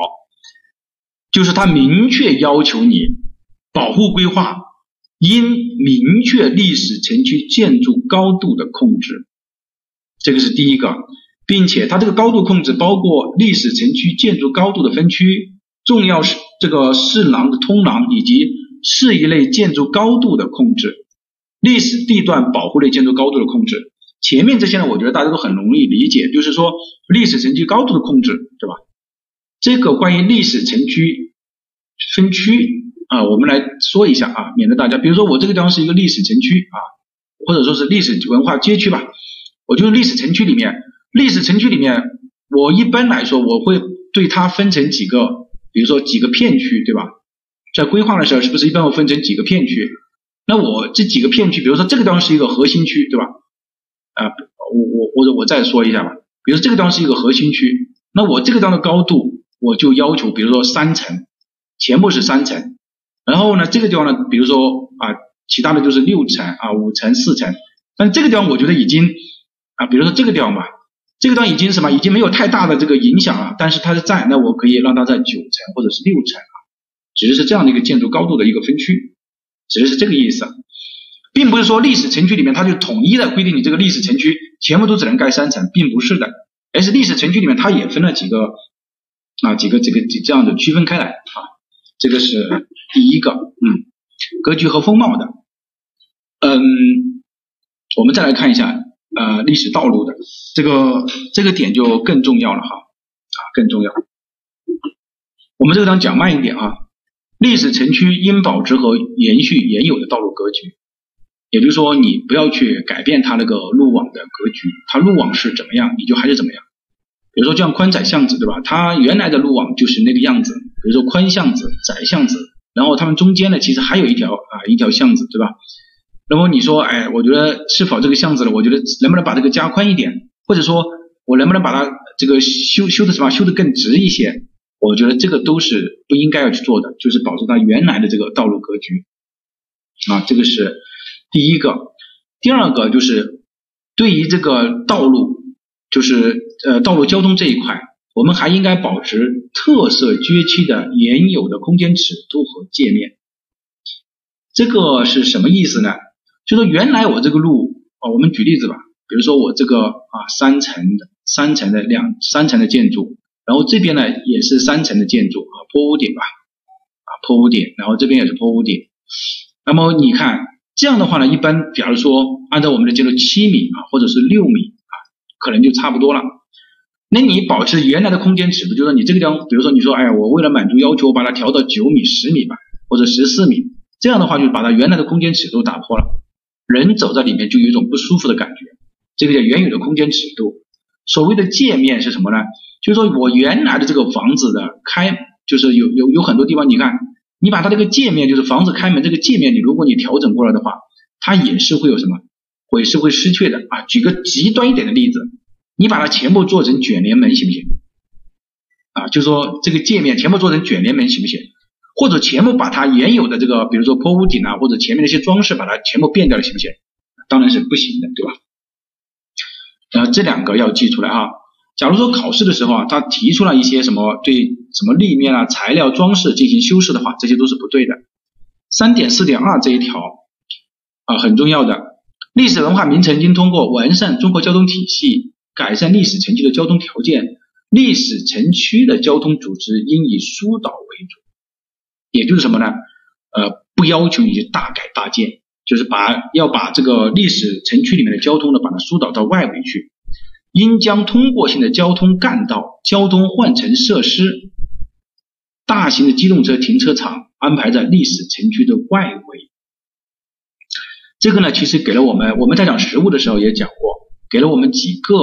就是它明确要求你保护规划应明确历史城区建筑高度的控制，这个是第一个。并且它这个高度控制包括历史城区建筑高度的分区、重要是这个市廊的通廊以及市一类建筑高度的控制、历史地段保护类建筑高度的控制。前面这些呢，我觉得大家都很容易理解，就是说历史城区高度的控制，对吧？这个关于历史城区分区啊，我们来说一下啊，免得大家，比如说我这个地方是一个历史城区啊，或者说是历史文化街区吧，我就历史城区里面，历史城区里面，我一般来说我会对它分成几个，比如说几个片区，对吧？在规划的时候，是不是一般会分成几个片区？那我这几个片区，比如说这个地方是一个核心区，对吧？啊，我我或者我再说一下吧，比如这个地方是一个核心区，那我这个地方的高度我就要求，比如说三层，全部是三层，然后呢这个地方呢，比如说啊，其他的就是六层啊、五层、四层，但这个地方我觉得已经啊，比如说这个地方吧，这个地方已经什么，已经没有太大的这个影响了，但是它是在，那我可以让它在九层或者是六层啊，指的是这样的一个建筑高度的一个分区，指的是这个意思。并不是说历史城区里面它就统一的规定你这个历史城区全部都只能盖三层，并不是的，而是历史城区里面它也分了几个啊几个这个这样的区分开来啊，这个是第一个，嗯，格局和风貌的，嗯，我们再来看一下呃历史道路的这个这个点就更重要了哈啊更重要，我们这个地方讲慢一点啊，历史城区应保持和延续原有的道路格局。也就是说，你不要去改变它那个路网的格局，它路网是怎么样，你就还是怎么样。比如说像宽窄巷子，对吧？它原来的路网就是那个样子。比如说宽巷子、窄巷子，然后它们中间呢，其实还有一条啊一条巷子，对吧？那么你说，哎，我觉得是否这个巷子呢？我觉得能不能把这个加宽一点，或者说我能不能把它这个修修的什么修的更直一些？我觉得这个都是不应该要去做的，就是保持它原来的这个道路格局啊，这个是。第一个，第二个就是对于这个道路，就是呃道路交通这一块，我们还应该保持特色街区的原有的空间尺度和界面。这个是什么意思呢？就说原来我这个路啊，我们举例子吧，比如说我这个啊三层的三层的两三层的建筑，然后这边呢也是三层的建筑啊坡屋顶吧啊坡屋顶，然后这边也是坡屋顶，那么你看。这样的话呢，一般假如说按照我们的建筑七米啊，或者是六米啊，可能就差不多了。那你保持原来的空间尺度，就是说你这个地方，比如说你说，哎呀，我为了满足要求，我把它调到九米、十米吧，或者十四米，这样的话就把它原来的空间尺度打破了，人走在里面就有一种不舒服的感觉。这个叫原有的空间尺度。所谓的界面是什么呢？就是说我原来的这个房子的开，就是有有有很多地方，你看。你把它这个界面，就是房子开门这个界面，你如果你调整过来的话，它也是会有什么，会是会失去的啊。举个极端一点的例子，你把它全部做成卷帘门行不行？啊，就说这个界面全部做成卷帘门行不行？或者全部把它原有的这个，比如说坡屋顶啊，或者前面那些装饰把它全部变掉了行不行？当然是不行的，对吧？然后这两个要记出来啊。假如说考试的时候啊，他提出了一些什么对什么立面啊、材料装饰进行修饰的话，这些都是不对的。三点四点二这一条啊很重要的，历史文化名城应通过完善综合交通体系，改善历史城区的交通条件，历史城区的交通组织应以疏导为主。也就是什么呢？呃，不要求你大改大建，就是把要把这个历史城区里面的交通呢，把它疏导到外围去。应将通过性的交通干道、交通换乘设施、大型的机动车停车场安排在历史城区的外围。这个呢，其实给了我们，我们在讲实物的时候也讲过，给了我们几个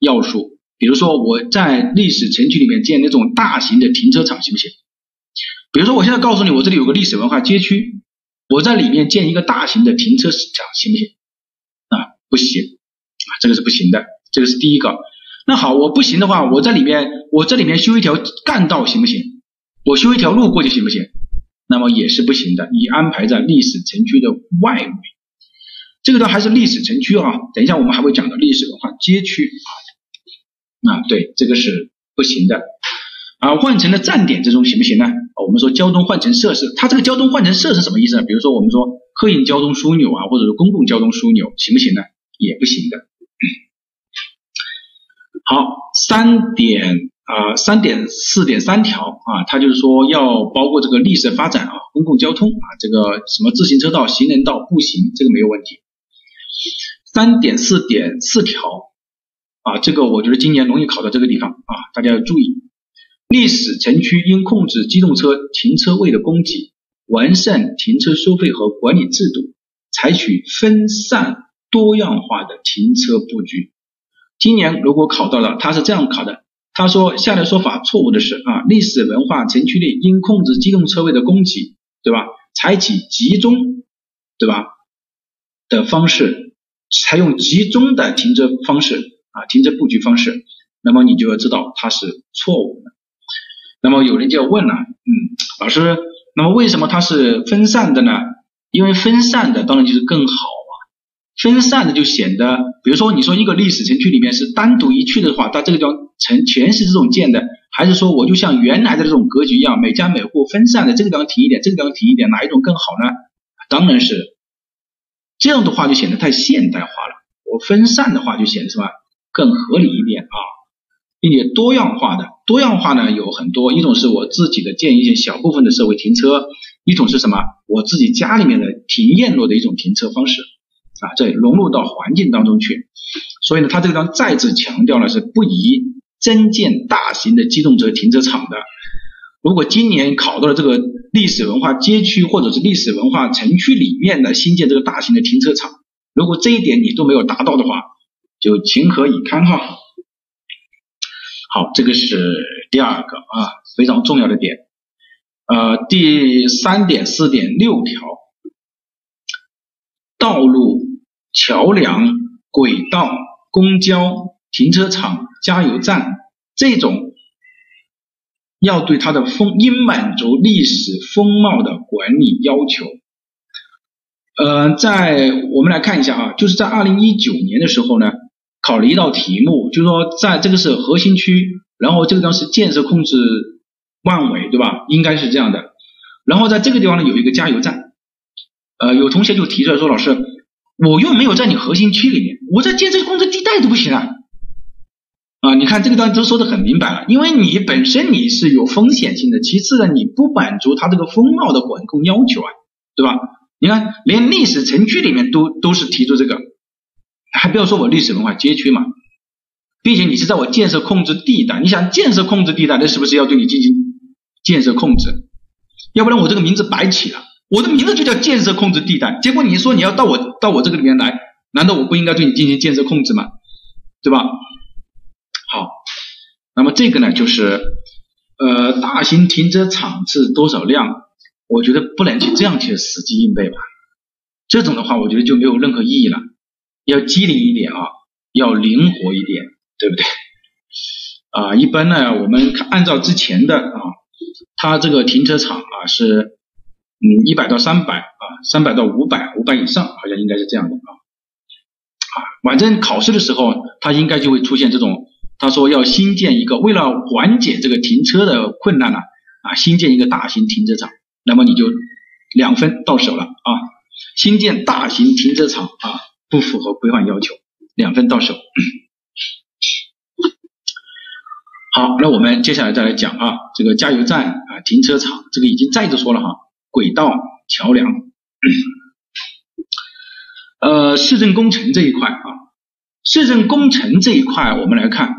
要素。比如说，我在历史城区里面建那种大型的停车场行不行？比如说，我现在告诉你，我这里有个历史文化街区，我在里面建一个大型的停车场行不行？啊，不行，啊，这个是不行的。这个是第一个，那好，我不行的话，我在里面，我这里面修一条干道行不行？我修一条路过去行不行？那么也是不行的，你安排在历史城区的外围，这个呢还是历史城区啊。等一下我们还会讲到历史文化街区啊，啊对，这个是不行的。啊，换乘的站点这种行不行呢？我们说交通换乘设施，它这个交通换乘设施什么意思呢？比如说我们说客运交通枢纽啊，或者是公共交通枢纽，行不行呢？也不行的。好，三点啊，三点四点三条啊，它就是说要包括这个历史发展啊，公共交通啊，这个什么自行车道、行人道、步行，这个没有问题。三点四点四条啊，这个我觉得今年容易考到这个地方啊，大家要注意。历史城区应控制机动车停车位的供给，完善停车收费和管理制度，采取分散多样化的停车布局。今年如果考到了，他是这样考的，他说下列说法错误的是啊，历史文化城区内应控制机动车位的供给，对吧？采取集中，对吧？的方式，采用集中的停车方式啊，停车布局方式，那么你就要知道它是错误的。那么有人就要问了，嗯，老师，那么为什么它是分散的呢？因为分散的当然就是更好啊，分散的就显得，比如说你说一个历史城区里面是单独一区的话，它这个地方城全是这种建的，还是说我就像原来的这种格局一样，每家每户分散的，这个地方停一点，这个地方停一点，哪一种更好呢？当然是这样的话就显得太现代化了，我分散的话就显得什么更合理一点啊。并且多样化的，多样化呢有很多，一种是我自己的建一些小部分的社会停车，一种是什么？我自己家里面的停院落的一种停车方式啊，这融入到环境当中去。所以呢，他这个地方再次强调了是不宜增建大型的机动车停车场的。如果今年考到了这个历史文化街区或者是历史文化城区里面的新建这个大型的停车场，如果这一点你都没有达到的话，就情何以堪哈。好，这个是第二个啊，非常重要的点。呃，第三点四点六条，道路、桥梁、轨道、公交、停车场、加油站这种，要对它的风应满足历史风貌的管理要求。呃，在我们来看一下啊，就是在二零一九年的时候呢。考了一道题目，就是说，在这个是核心区，然后这个地方是建设控制万维，对吧？应该是这样的。然后在这个地方呢，有一个加油站。呃，有同学就提出来说，老师，我又没有在你核心区里面，我在建设控制地带都不行啊。啊，你看这个地方都说的很明白了，因为你本身你是有风险性的，其次呢，你不满足它这个风貌的管控要求啊，对吧？你看，连历史城区里面都都是提出这个。还不要说我历史文化街区嘛，并且你是在我建设控制地带，你想建设控制地带，那是不是要对你进行建设控制？要不然我这个名字白起了，我的名字就叫建设控制地带，结果你说你要到我到我这个里面来，难道我不应该对你进行建设控制吗？对吧？好，那么这个呢，就是呃，大型停车场是多少辆？我觉得不能去这样去死记硬背吧，这种的话，我觉得就没有任何意义了。要机灵一点啊，要灵活一点，对不对？啊，一般呢，我们按照之前的啊，它这个停车场啊是嗯一百到三百啊，三百到五百，五百以上好像应该是这样的啊啊，反正考试的时候它应该就会出现这种，他说要新建一个，为了缓解这个停车的困难呢啊，新建一个大型停车场，那么你就两分到手了啊，新建大型停车场啊。不符合规范要求，两分到手。好，那我们接下来再来讲啊，这个加油站啊、停车场，这个已经再次说了哈，轨道、桥梁，呃，市政工程这一块啊，市政工程这一块我们来看，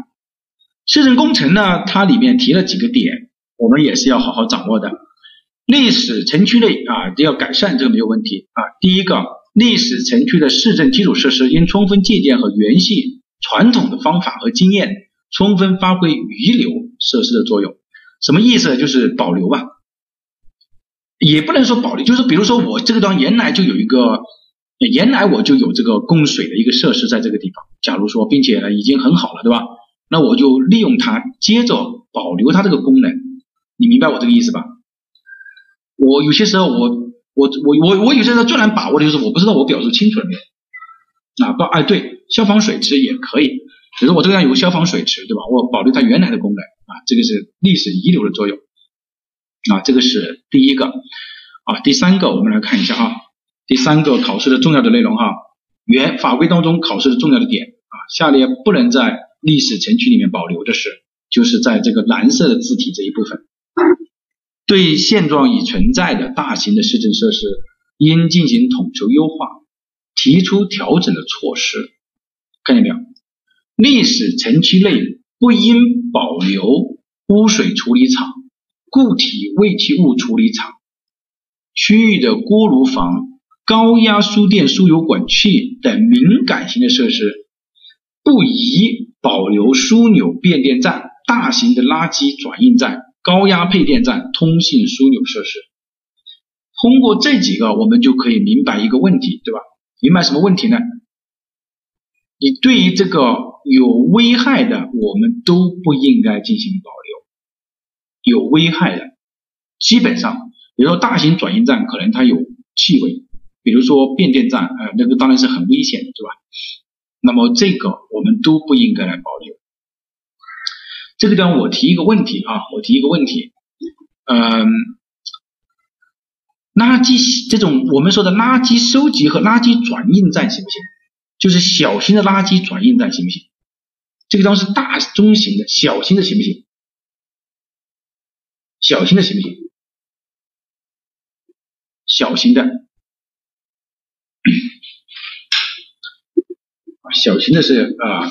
市政工程呢，它里面提了几个点，我们也是要好好掌握的。历史城区内啊，要改善，这个没有问题啊。第一个。历史城区的市政基础设施应充分借鉴和延续传统的方法和经验，充分发挥遗留设施的作用。什么意思？就是保留吧，也不能说保留，就是比如说我这个地方原来就有一个，原来我就有这个供水的一个设施在这个地方。假如说，并且呢已经很好了，对吧？那我就利用它，接着保留它这个功能。你明白我这个意思吧？我有些时候我。我我我我有些时候最难把握的就是我不知道我表述清楚了没有啊不哎对消防水池也可以，比如我这个地方有个消防水池对吧？我保留它原来的功能啊，这个是历史遗留的作用啊，这个是第一个啊，第三个我们来看一下啊，第三个考试的重要的内容哈，原法规当中考试的重要的点啊，下列不能在历史城区里面保留的是，就是在这个蓝色的字体这一部分，对现状已存在的大型的市政设施应进行统筹优化，提出调整的措施。看见没有？历史城区内不应保留污水处理厂、固体废弃物处理厂区域的锅炉房。高压输电输油管器等敏感型的设施，不宜保留枢纽变电站、大型的垃圾转运站、高压配电站、通信枢纽设施。通过这几个，我们就可以明白一个问题，对吧？明白什么问题呢？你对于这个有危害的，我们都不应该进行保留。有危害的，基本上，比如说大型转运站，可能它有气味。比如说变电站，呃，那个当然是很危险的，对吧？那么这个我们都不应该来保留。这个地方我提一个问题啊，我提一个问题，嗯，垃圾这种我们说的垃圾收集和垃圾转运站行不行？就是小型的垃圾转运站行不行？这个地方是大中型的，小型的行不行？小型的行不行？小型的。小型的是啊，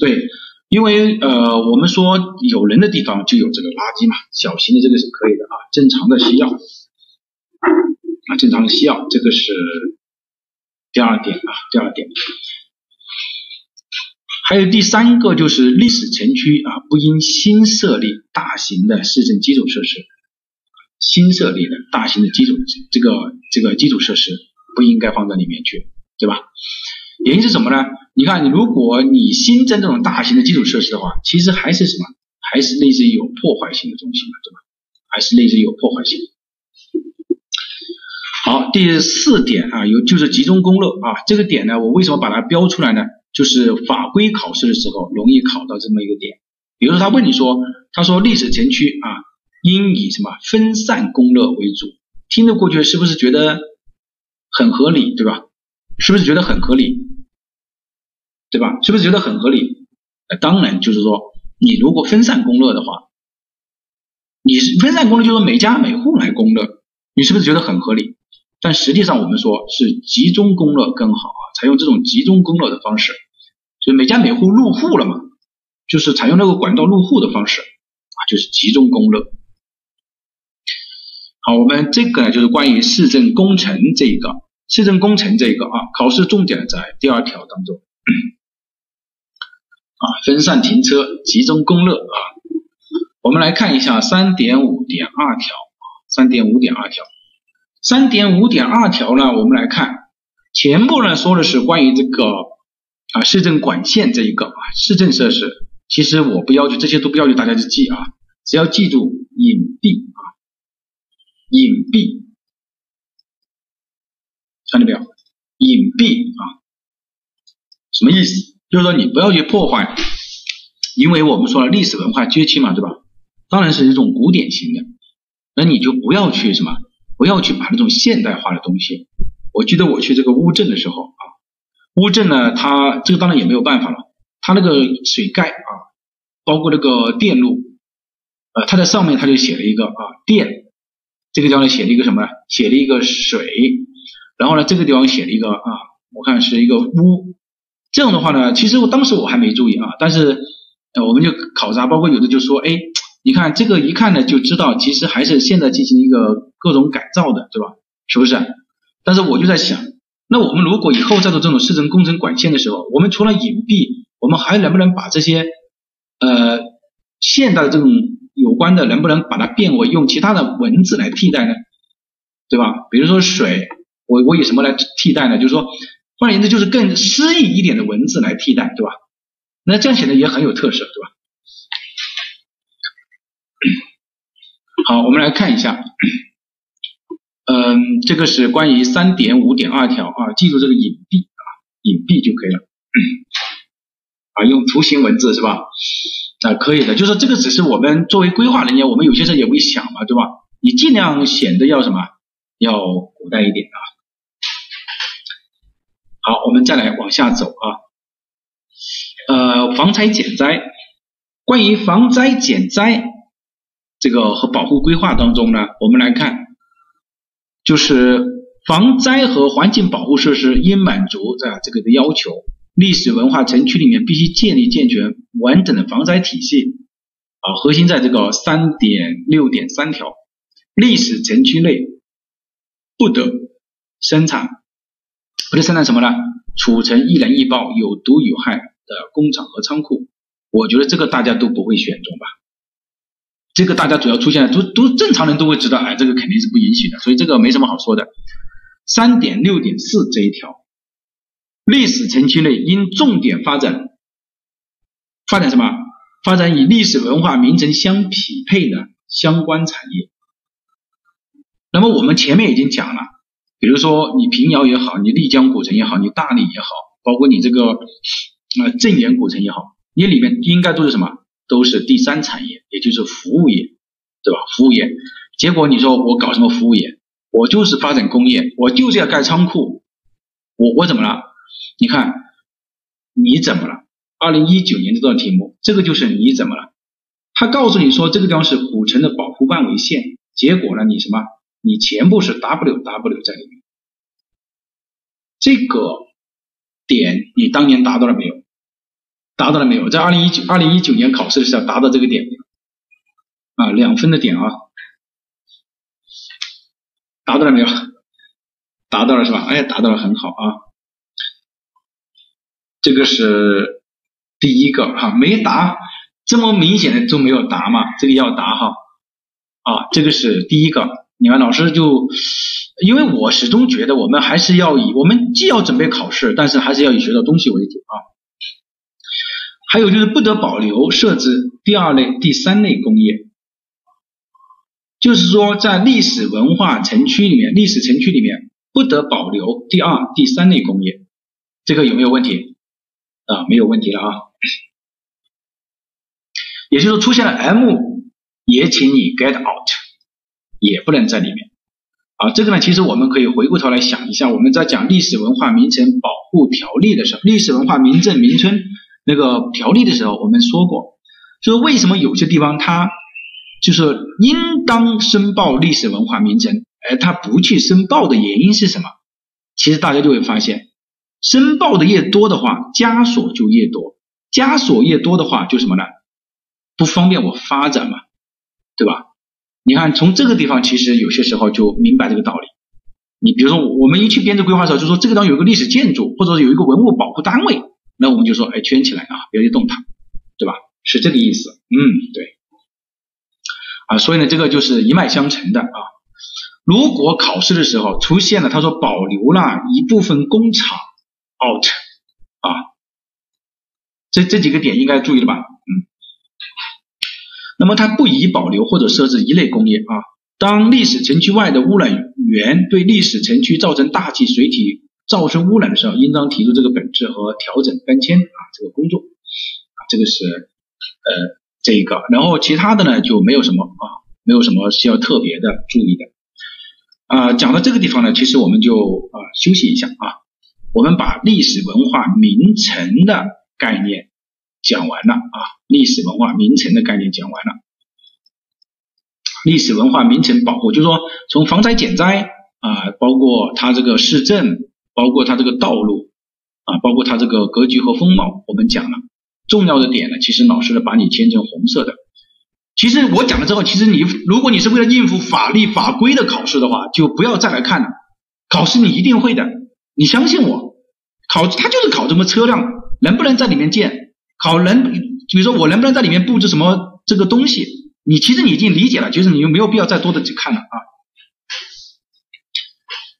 对，因为呃，我们说有人的地方就有这个垃圾嘛，小型的这个是可以的啊，正常的需要啊，正常的需要，这个是第二点啊，第二点。还有第三个就是历史城区啊，不应新设立大型的市政基础设施，新设立的大型的基础这个这个基础设施不应该放在里面去，对吧？原因是什么呢？你看，你如果你新增这种大型的基础设施的话，其实还是什么？还是类似于有破坏性的东西嘛，对吧？还是类似于有破坏性。好，第四点啊，有就是集中供热啊，这个点呢，我为什么把它标出来呢？就是法规考试的时候容易考到这么一个点。比如说他问你说，他说历史城区啊，应以什么分散供热为主，听得过去是不是觉得很合理，对吧？是不是觉得很合理？对吧？是不是觉得很合理？当然，就是说，你如果分散供热的话，你分散供热就是每家每户来供热，你是不是觉得很合理？但实际上，我们说是集中供热更好啊，采用这种集中供热的方式，就每家每户入户了嘛，就是采用那个管道入户的方式啊，就是集中供热。好，我们这个呢，就是关于市政工程这一个，市政工程这一个啊，考试重点在第二条当中。啊，分散停车，集中供热啊。我们来看一下三点五点二条啊，三点五点二条，三点五点二条呢，我们来看前部呢说的是关于这个啊市政管线这一个啊市政设施，其实我不要求这些都不要求大家去记啊，只要记住隐蔽啊，隐蔽，看到没有？隐蔽啊，什么意思？就是说你不要去破坏，因为我们说了历史文化街区嘛，对吧？当然是一种古典型的，那你就不要去什么，不要去把那种现代化的东西。我记得我去这个乌镇的时候啊，乌镇呢，它这个当然也没有办法了，它那个水盖啊，包括那个电路，呃，它在上面它就写了一个啊电，这个地方写了一个什么？写了一个水，然后呢，这个地方写了一个啊，我看是一个屋。这样的话呢，其实我当时我还没注意啊，但是呃我们就考察，包括有的就说，哎，你看这个一看呢就知道，其实还是现在进行一个各种改造的，对吧？是不是？但是我就在想，那我们如果以后在做这种市政工程管线的时候，我们除了隐蔽，我们还能不能把这些呃现代的这种有关的，能不能把它变为用其他的文字来替代呢？对吧？比如说水，我我以什么来替代呢？就是说。换言之，就是更诗意一点的文字来替代，对吧？那这样显得也很有特色，对吧？(clears throat) 好，我们来看一下，嗯，这个是关于三点五点二条啊，记住这个隐蔽啊，隐蔽就可以了啊，用图形文字是吧？啊，可以的，就是这个只是我们作为规划人员，我们有些时候也会想嘛，对吧？你尽量显得要什么，要古代一点啊。好，我们再来往下走啊。呃，防灾减灾。关于防灾减灾这个和保护规划当中呢，我们来看，就是防灾和环境保护设施应满足在这个的要求。历史文化城区里面必须建立健全完整的防灾体系。啊，核心在这个三点六点三条，历史城区内不得生产，不得生产什么呢？储存易燃易爆、有毒有害的工厂和仓库。我觉得这个大家都不会选中吧？这个大家主要出现都都正常人都会知道，哎，这个肯定是不允许的，所以这个没什么好说的。三点六点四这一条，历史城区内应重点发展发展什么？发展与历史文化名城相匹配的相关产业。那么我们前面已经讲了，比如说你平遥也好，你丽江古城也好，你大理也好，包括你这个呃镇远古城也好，你里面应该都是什么？都是第三产业，也就是服务业，对吧？服务业。结果你说我搞什么服务业？我就是发展工业，我就是要盖仓库。我我怎么了？你看你怎么了？二零一九年这道题目，这个就是你怎么了？他告诉你说这个地方是古城的保护范围线，结果呢，你什么？你全部是 W W 在里面。这个点你当年达到了没有？达到了没有？在二零一九二零一九年考试的时候达到这个点啊，两分的点啊，达到了没有？达到了是吧？哎，达到了，很好啊。这个是。第一个哈没答，这么明显的都没有答嘛，这个要答哈啊，这个是第一个。你看老师就，因为我始终觉得我们还是要以我们既要准备考试，但是还是要以学到东西为主啊。还有就是不得保留设置第二类、第三类工业，就是说在历史文化城区里面，历史城区里面不得保留第二、第三类工业，这个有没有问题？啊，没有问题了啊。也就是说，出现了 M，也请你 get out，也不能在里面。啊，这个呢，其实我们可以回过头来想一下，我们在讲历史文化名城保护条例的时候，历史文化名镇名村那个条例的时候，我们说过，说为什么有些地方它就是应当申报历史文化名城，而它不去申报的原因是什么？其实大家就会发现。申报的越多的话，枷锁就越多，枷锁越多的话，就什么呢？不方便我发展嘛，对吧？你看从这个地方，其实有些时候就明白这个道理。你比如说，我们一去编制规划的时候，就说这个地方有一个历史建筑，或者有一个文物保护单位，那我们就说，哎，圈起来啊，不要去动它，对吧？是这个意思。嗯，对。啊，所以呢，这个就是一脉相承的啊。如果考试的时候出现了，他说保留了一部分工厂。out 啊，这这几个点应该注意了吧？那么它不宜保留或者设置一类工业啊。当历史城区外的污染源对历史城区造成大气、水体噪声污染的时候，应当提出这个本质和调整搬迁啊这个工作啊，这个是呃这一个，然后其他的呢就没有什么啊，没有什么需要特别的注意的啊。讲到这个地方呢，其实我们就啊休息一下啊。我们把历史文化名城的概念讲完了啊，历史文化名城的概念讲完了。历史文化名城保护，就是说从防灾减灾啊，包括它这个市政，包括它这个道路啊，包括它这个格局和风貌，我们讲了重要的点呢。其实老师呢把你签成红色的。其实我讲了之后，其实你如果你是为了应付法律法规的考试的话，就不要再来看了。考试你一定会的，你相信我。考他就是考什么车辆能不能在里面建，考能，比如说我能不能在里面布置什么这个东西，你其实你已经理解了，其实你就没有必要再多的去看了啊。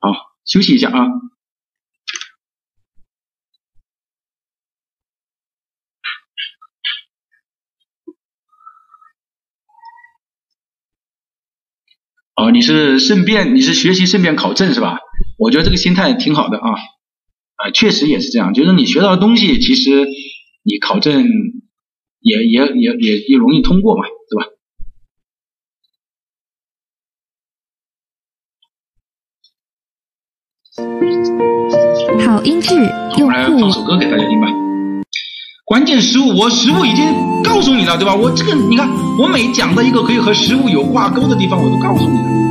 好，休息一下啊。哦，你是顺便你是学习顺便考证是吧？我觉得这个心态挺好的啊。啊，确实也是这样，就是你学到的东西，其实你考证也也也也也容易通过嘛，对吧？好音质，用户。来放首歌给大家听吧。关键食物，我食物已经告诉你了，对吧？我这个你看，我每讲到一个可以和食物有挂钩的地方，我都告诉你了。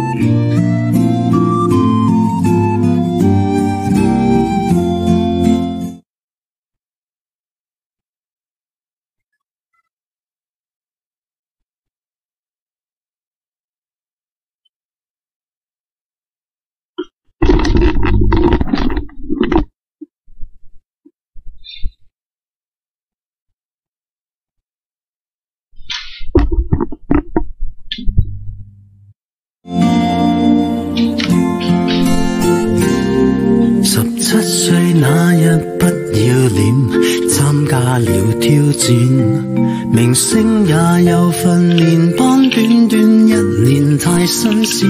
新鲜。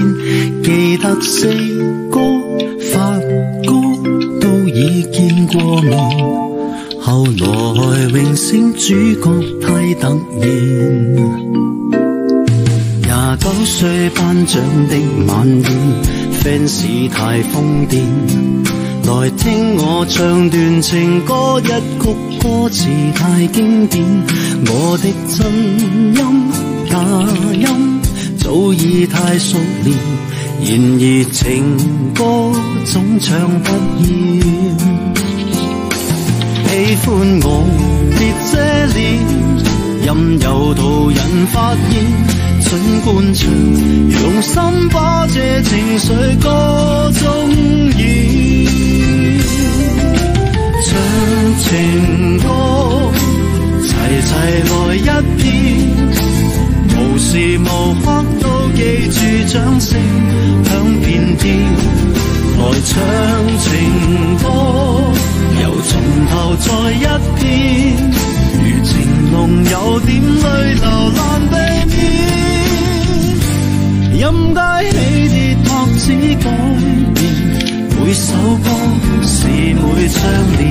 记得四哥、发哥都已见过面，后来荣升主角太突然。廿九岁颁奖的晚宴，fans 太疯癫。来听我唱段情歌，一曲歌词太经典。我的真音假音早已太熟练，然而情歌总唱不厌。喜欢我别遮脸，任由途人发现。尽管唱，用心把这情绪歌中演。情歌齐齐来一遍，无时无刻都记住掌声响遍天。来唱情歌，又从头再一遍，如情浓有点泪流难避免。音阶起跌托子改变，每首歌是每张脸。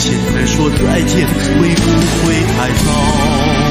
现在说再见会不会太早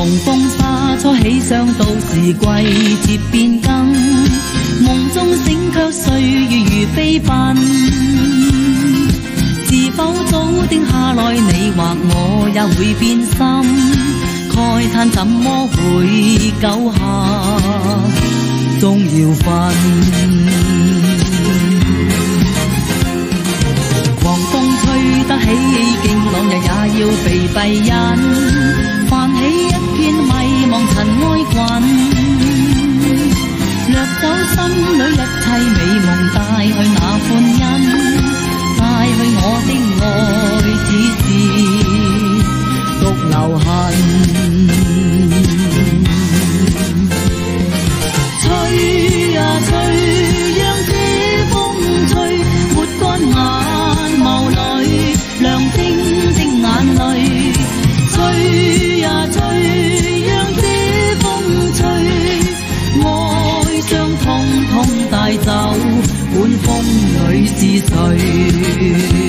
狂风沙初起霜，到时季节变更，梦中醒却岁月如飞奔。是否早定下来，你或我也会变心？慨叹怎么会久下，终要分。狂风吹得起劲浪，日也要被蔽隐，掠走心里一切美梦，带去那欢欣，带去我的爱，只是独留痕。走，管风里是谁？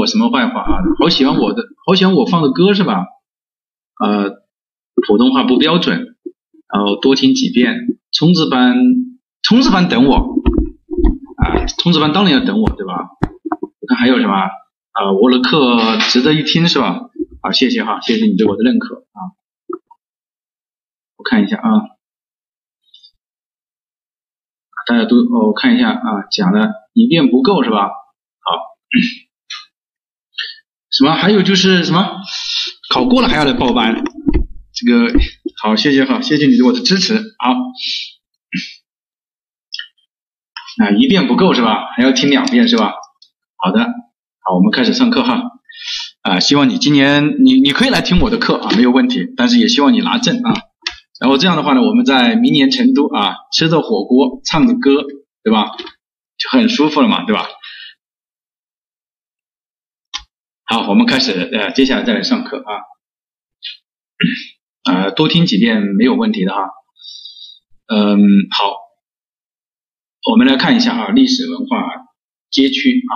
我什么坏话啊？好喜欢我的，好喜欢我放的歌是吧？呃，普通话不标准，然后多听几遍。冲刺班，冲刺班等我啊！冲刺班当然要等我，对吧？我看还有什么啊？我的课值得一听是吧？好，谢谢哈，谢谢你对我的认可啊！我看一下啊，大家都哦我看一下啊，讲的一遍不够是吧？好。什么？还有就是什么？考过了还要来报班？这个好，谢谢哈，谢谢你对我的支持。好，啊，一遍不够是吧？还要听两遍是吧？好的，好，我们开始上课哈。啊，希望你今年你你可以来听我的课啊，没有问题。但是也希望你拿证啊。然后这样的话呢，我们在明年成都啊，吃着火锅，唱着歌，对吧？就很舒服了嘛，对吧？好，我们开始，呃，接下来再来上课啊，(clears throat) 呃，多听几遍没有问题的哈，嗯，好，我们来看一下啊，历史文化街区啊，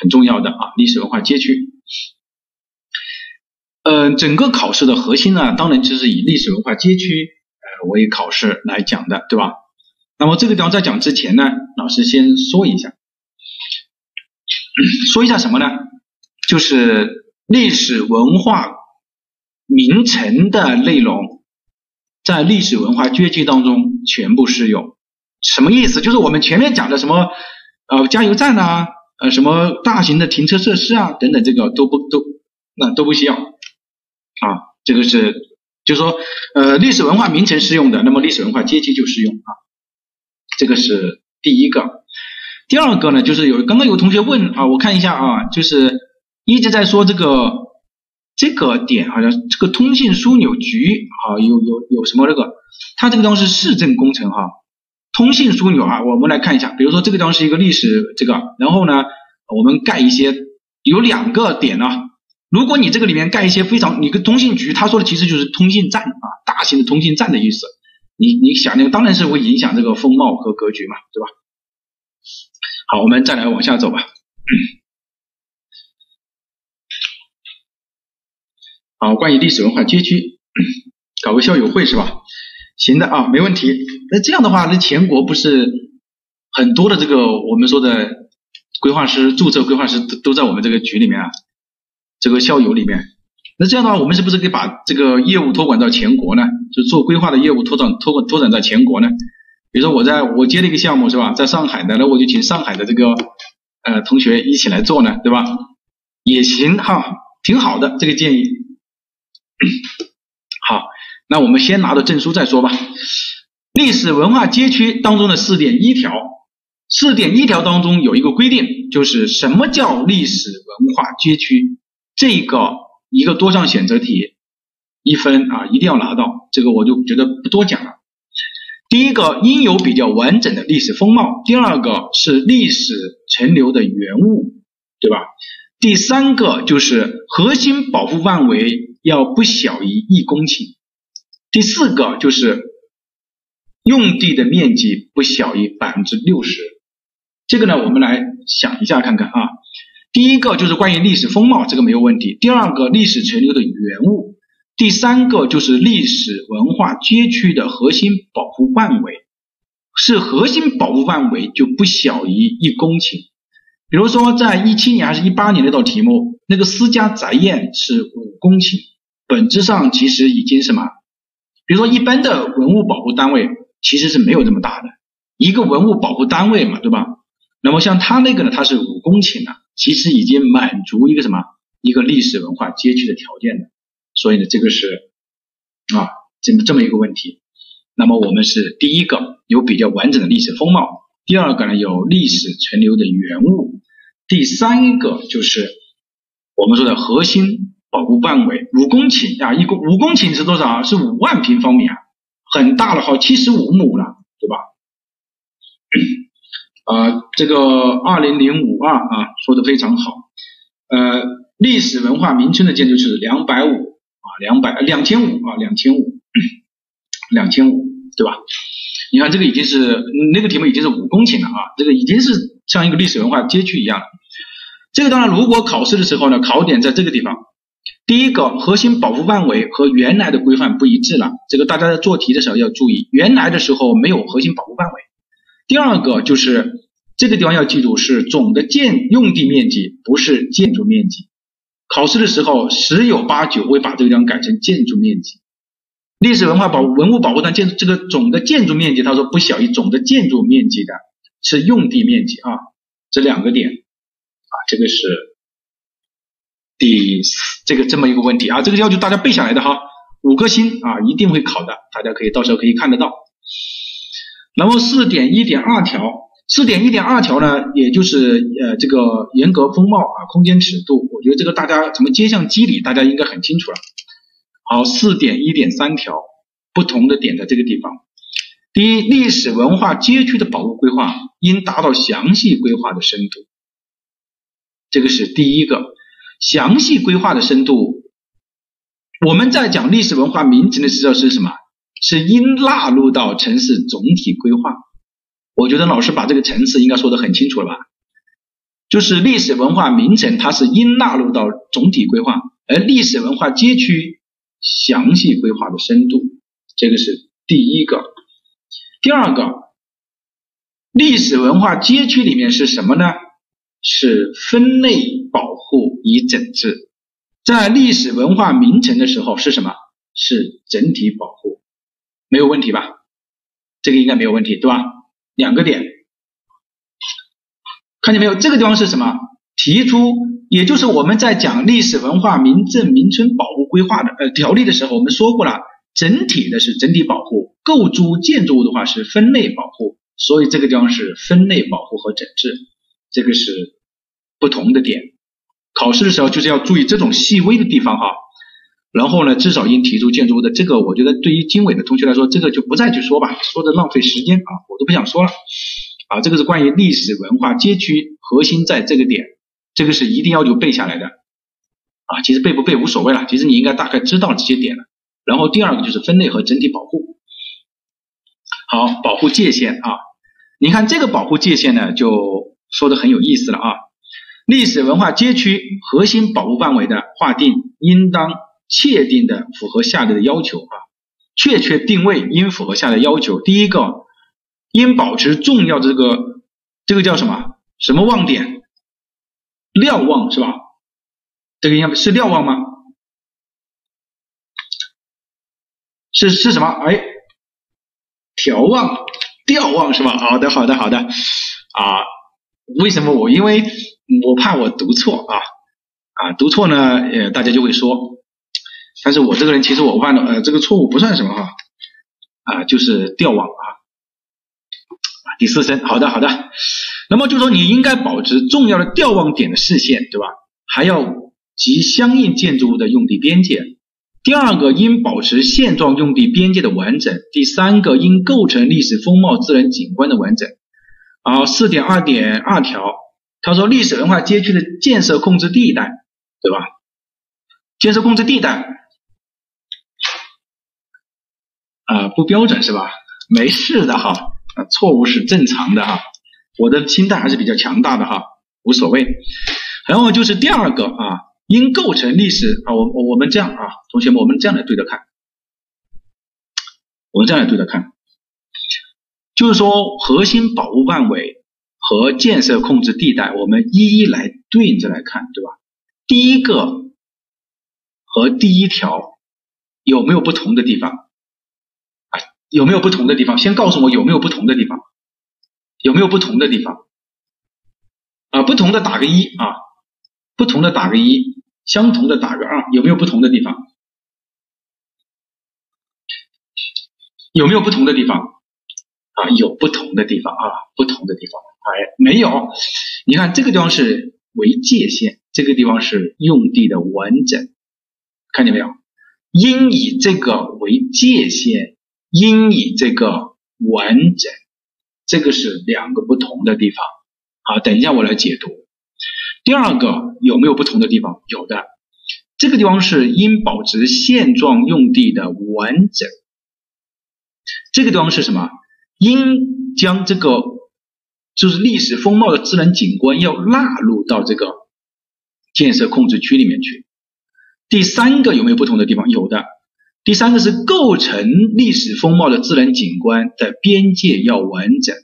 很重要的啊，历史文化街区，嗯，整个考试的核心呢，当然就是以历史文化街区呃为考试来讲的，对吧？那么这个地方在讲之前呢，老师先说一下，说一下什么呢？就是历史文化名城的内容，在历史文化街区当中全部适用。什么意思？就是我们前面讲的什么呃加油站啊，呃什么大型的停车设施啊等等，这个都不都那都不需要啊，这个是就是说呃历史文化名城适用的，那么历史文化阶级就适用啊，这个是第一个。第二个呢，就是有刚刚有同学问啊，我看一下啊，就是一直在说这个这个点，好像这个通信枢纽局啊，有有有什么这个，它这个地方是市政工程哈，通信枢纽啊，我们来看一下，比如说这个地方是一个历史这个，然后呢，我们盖一些有两个点呢，如果你这个里面盖一些非常，你跟通信局，他说的其实就是通信站啊，大型的通信站的意思，你你想那个当然是会影响这个风貌和格局嘛，对吧？好，我们再来往下走吧。好，关于历史文化街区，搞个校友会是吧？行的啊，没问题。那这样的话，那全国不是很多的这个我们说的规划师、注册规划师都都在我们这个局里面啊，这个校友里面。那这样的话，我们是不是可以把这个业务托管到全国呢？就做规划的业务拓展、拓拓展到全国呢？比如说我在我接了一个项目是吧，在上海的，那我就请上海的这个呃同学一起来做呢，对吧？也行哈，挺好的这个建议。好，那我们先拿到证书再说吧。历史文化街区当中的四点一条，四点一条当中有一个规定，就是什么叫历史文化街区？这个一个多项选择题一分啊，一定要拿到，这个我就觉得不多讲了。第一个应有比较完整的历史风貌，第二个是历史存留的原物，对吧？第三个就是核心保护范围要不小于一公顷，第四个就是用地的面积不小于百分之六十。这个呢，我们来想一下看看啊。第一个就是关于历史风貌，这个没有问题。第二个历史存留的原物。第三个就是历史文化街区的核心保护范围，是核心保护范围就不小于一公顷。比如说，在一七年还是一八年那道题目，那个私家宅院是五公顷，本质上其实已经什么？比如说，一般的文物保护单位其实是没有这么大的一个文物保护单位嘛，对吧？那么像他那个呢，它是五公顷的，其实已经满足一个什么？一个历史文化街区的条件的。所以呢，这个是啊，这么这么一个问题。那么我们是第一个有比较完整的历史风貌，第二个呢有历史存留的原物，第三个就是我们说的核心保护范围五公顷啊，一公五公顷是多少啊？是五万平方米啊，很大了，好七十五亩了，对吧？啊，这个二零零五二啊说的非常好，呃，历史文化名称的建筑是两百五啊。两百两千五啊，两千五，两千五，对吧？你看这个已经是那个题目已经是五公顷了啊，这个已经是像一个历史文化街区一样了。这个当然，如果考试的时候呢，考点在这个地方。第一个，核心保护范围和原来的规范不一致了，这个大家在做题的时候要注意，原来的时候没有核心保护范围。第二个就是这个地方要记住是总的建用地面积，不是建筑面积。考试的时候十有八九会把这个地方改成建筑面积，历史文化保文物保护单建这个总的建筑面积，他说不小于总的建筑面积的是用地面积啊，这两个点啊，这个是第这个这么一个问题啊，这个要求大家背下来的哈，五颗星啊，一定会考的，大家可以到时候可以看得到。然后四点一点二条。四点一点二条呢，也就是呃这个严格风貌啊，空间尺度，我觉得这个大家什么街巷机理，大家应该很清楚了。好，四点一点三条，不同的点在这个地方。第一，历史文化街区的保护规划应达到详细规划的深度，这个是第一个。详细规划的深度，我们在讲历史文化名城的时候是什么？是应纳入到城市总体规划。我觉得老师把这个层次应该说得很清楚了吧？就是历史文化名城，它是应纳入到总体规划，而历史文化街区详细规划的深度，这个是第一个。第二个，历史文化街区里面是什么呢？是分类保护以整治。在历史文化名城的时候是什么？是整体保护，没有问题吧？这个应该没有问题，对吧？两个点，看见没有？这个地方是什么？提出，也就是我们在讲历史文化名镇名村保护规划的呃条例的时候，我们说过了，整体的是整体保护，构筑建筑物的话是分类保护，所以这个地方是分类保护和整治，这个是不同的点。考试的时候就是要注意这种细微的地方哈。然后呢，至少应提出建筑物的这个，我觉得对于经纬的同学来说，这个就不再去说吧，说的浪费时间啊，我都不想说了啊。这个是关于历史文化街区核心在这个点，这个是一定要求背下来的啊。其实背不背无所谓了，其实你应该大概知道这些点了。然后第二个就是分类和整体保护。好，保护界限啊，你看这个保护界限呢，就说的很有意思了啊。历史文化街区核心保护范围的划定，应当。确定的符合下列的要求啊，确切定位应符合下列要求。第一个，应保持重要的这个这个叫什么什么望点？瞭望是吧？这个应该是瞭望吗？是是什么？哎，眺望、吊望是吧？好的，好的，好的啊。为什么我？因为我怕我读错啊啊，读错呢，呃，大家就会说。但是我这个人其实我犯的呃这个错误不算什么哈啊就是吊望啊第四声好的好的，那么就说你应该保持重要的吊望点的视线对吧？还要及相应建筑物的用地边界。第二个应保持现状用地边界的完整。第三个应构成历史风貌自然景观的完整。好，四点二点二条，他说历史文化街区的建设控制地带对吧？建设控制地带。啊，不标准是吧？没事的哈，错误是正常的哈。我的心态还是比较强大的哈，无所谓。然后就是第二个啊，应构成历史啊，我我们这样啊，同学们，我们这样来对着看，我们这样来对着看，就是说核心保护范围和建设控制地带，我们一一来对应着来看，对吧？第一个和第一条有没有不同的地方啊？有没有不同的地方？先告诉我有没有不同的地方？有没有不同的地方？啊，不同的打个一啊，不同的打个一，相同的打个二，有没有不同的地方？有没有不同的地方？啊，有不同的地方啊，不同的地方。哎，没有。你看这个地方是为界限，这个地方是用地的完整，看见没有？应以这个为界限。应以这个完整，这个是两个不同的地方。好，等一下我来解读。第二个有没有不同的地方？有的，这个地方是应保持现状用地的完整。这个地方是什么？应将这个就是历史风貌的自然景观要纳入到这个建设控制区里面去。第三个有没有不同的地方？有的。第三个是构成历史风貌的自然景观的边界要完整。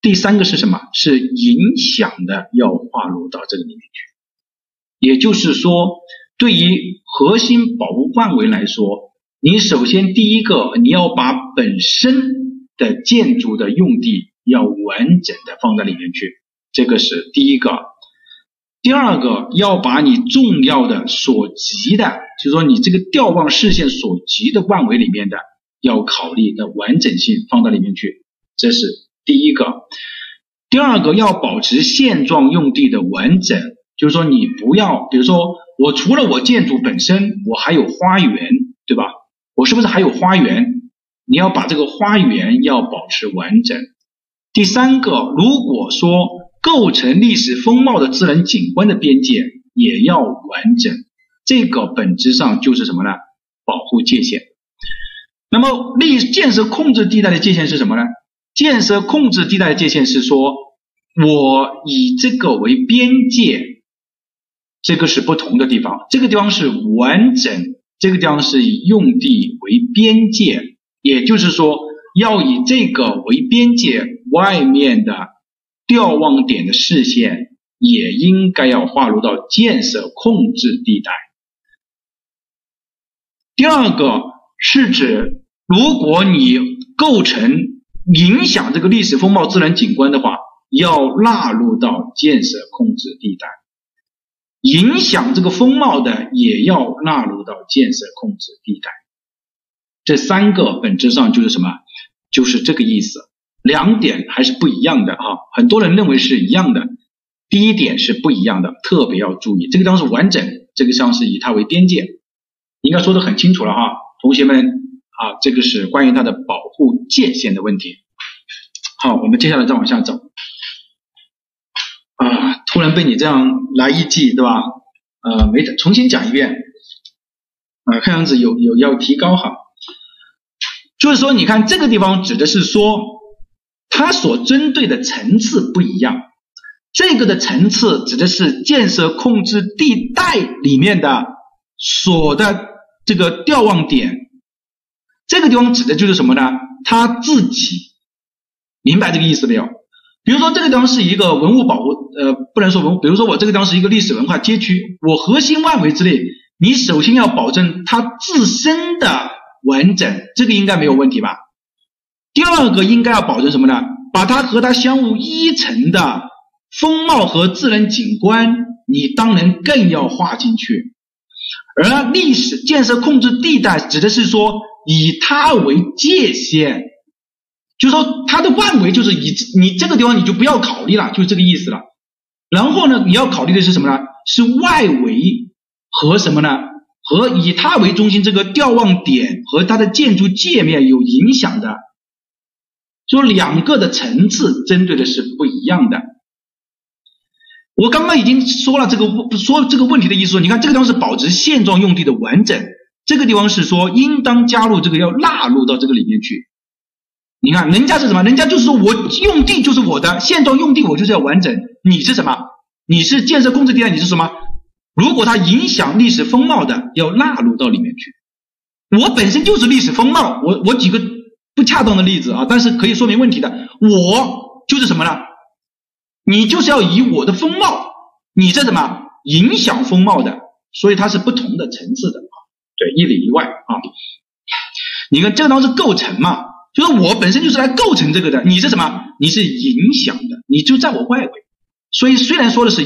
第三个是什么？是影响的要划入到这个里面去。也就是说，对于核心保护范围来说，你首先第一个你要把本身的建筑的用地要完整的放在里面去，这个是第一个。第二个要把你重要的所及的，就是说你这个调望视线所及的范围里面的，要考虑的完整性放到里面去，这是第一个。第二个要保持现状用地的完整，就是说你不要，比如说我除了我建筑本身，我还有花园，对吧？我是不是还有花园？你要把这个花园要保持完整。第三个，如果说。构成历史风貌的自然景观的边界也要完整，这个本质上就是什么呢？保护界限。那么历建设控制地带的界限是什么呢？建设控制地带的界限是说，我以这个为边界，这个是不同的地方，这个地方是完整，这个地方是以用地为边界，也就是说要以这个为边界外面的。瞭望点的视线也应该要划入到建设控制地带。第二个是指，如果你构成影响这个历史风貌自然景观的话，要纳入到建设控制地带。影响这个风貌的也要纳入到建设控制地带。这三个本质上就是什么？就是这个意思。两点还是不一样的啊，很多人认为是一样的。第一点是不一样的，特别要注意，这个地方是完整，这个像是以它为边界，应该说的很清楚了哈，同学们啊，这个是关于它的保护界限的问题。好，我们接下来再往下走。啊，突然被你这样来一记，对吧？呃，没重新讲一遍。啊，看样子有有要提高哈。就是说，你看这个地方指的是说，它所针对的层次不一样。这个的层次指的是建设控制地带里面的所的这个调望点。这个地方指的就是什么呢？它自己明白这个意思没有？比如说这个地方是一个文物保护，呃，不能说文，比如说我这个地方是一个历史文化街区，我核心范围之内，你首先要保证它自身的。完整，这个应该没有问题吧？第二个应该要保证什么呢？把它和它相互依存的风貌和自然景观，你当然更要画进去。而历史建设控制地带指的是说以它为界限，就是说它的范围就是以你这个地方你就不要考虑了，就是这个意思了。然后呢，你要考虑的是什么呢？是外围和什么呢？和以它为中心这个调望点和它的建筑界面有影响的，说两个的层次针对的是不一样的。我刚刚已经说了这个说这个问题的意思，你看这个地方是保持现状用地的完整，这个地方是说应当加入这个要纳入到这个里面去。你看人家是什么？人家就是说我用地就是我的现状用地，我就是要完整。你是什么？你是建设控制地带，你是什么？如果它影响历史风貌的，要纳入到里面去。我本身就是历史风貌，我我举个不恰当的例子啊，但是可以说明问题的。我就是什么呢？你就是要以我的风貌，你这什么影响风貌的，所以它是不同的层次的啊。对，一里一外啊。你看这个当是构成嘛，就是我本身就是来构成这个的，你是什么？你是影响的，你就在我外围。所以虽然说的是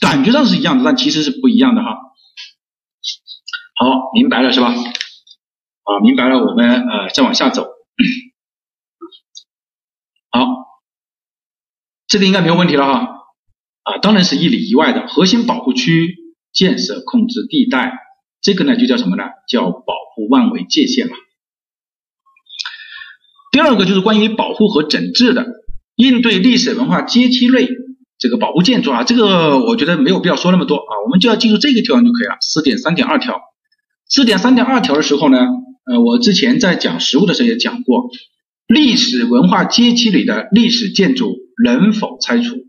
感觉上是一样的，但其实是不一样的哈。好，明白了是吧？啊，明白了，我们呃再往下走。(clears throat) 好，这个应该没有问题了哈。啊，当然是一里一外的核心保护区建设控制地带，这个呢就叫什么呢？叫保护万维界限嘛。第二个就是关于保护和整治的，应对历史文化街区类。这个保护建筑啊，这个我觉得没有必要说那么多啊，我们就要记住这个条就可以了。四点三点二条，四点三点二条的时候呢，呃，我之前在讲实物的时候也讲过，历史文化街区里的历史建筑能否拆除？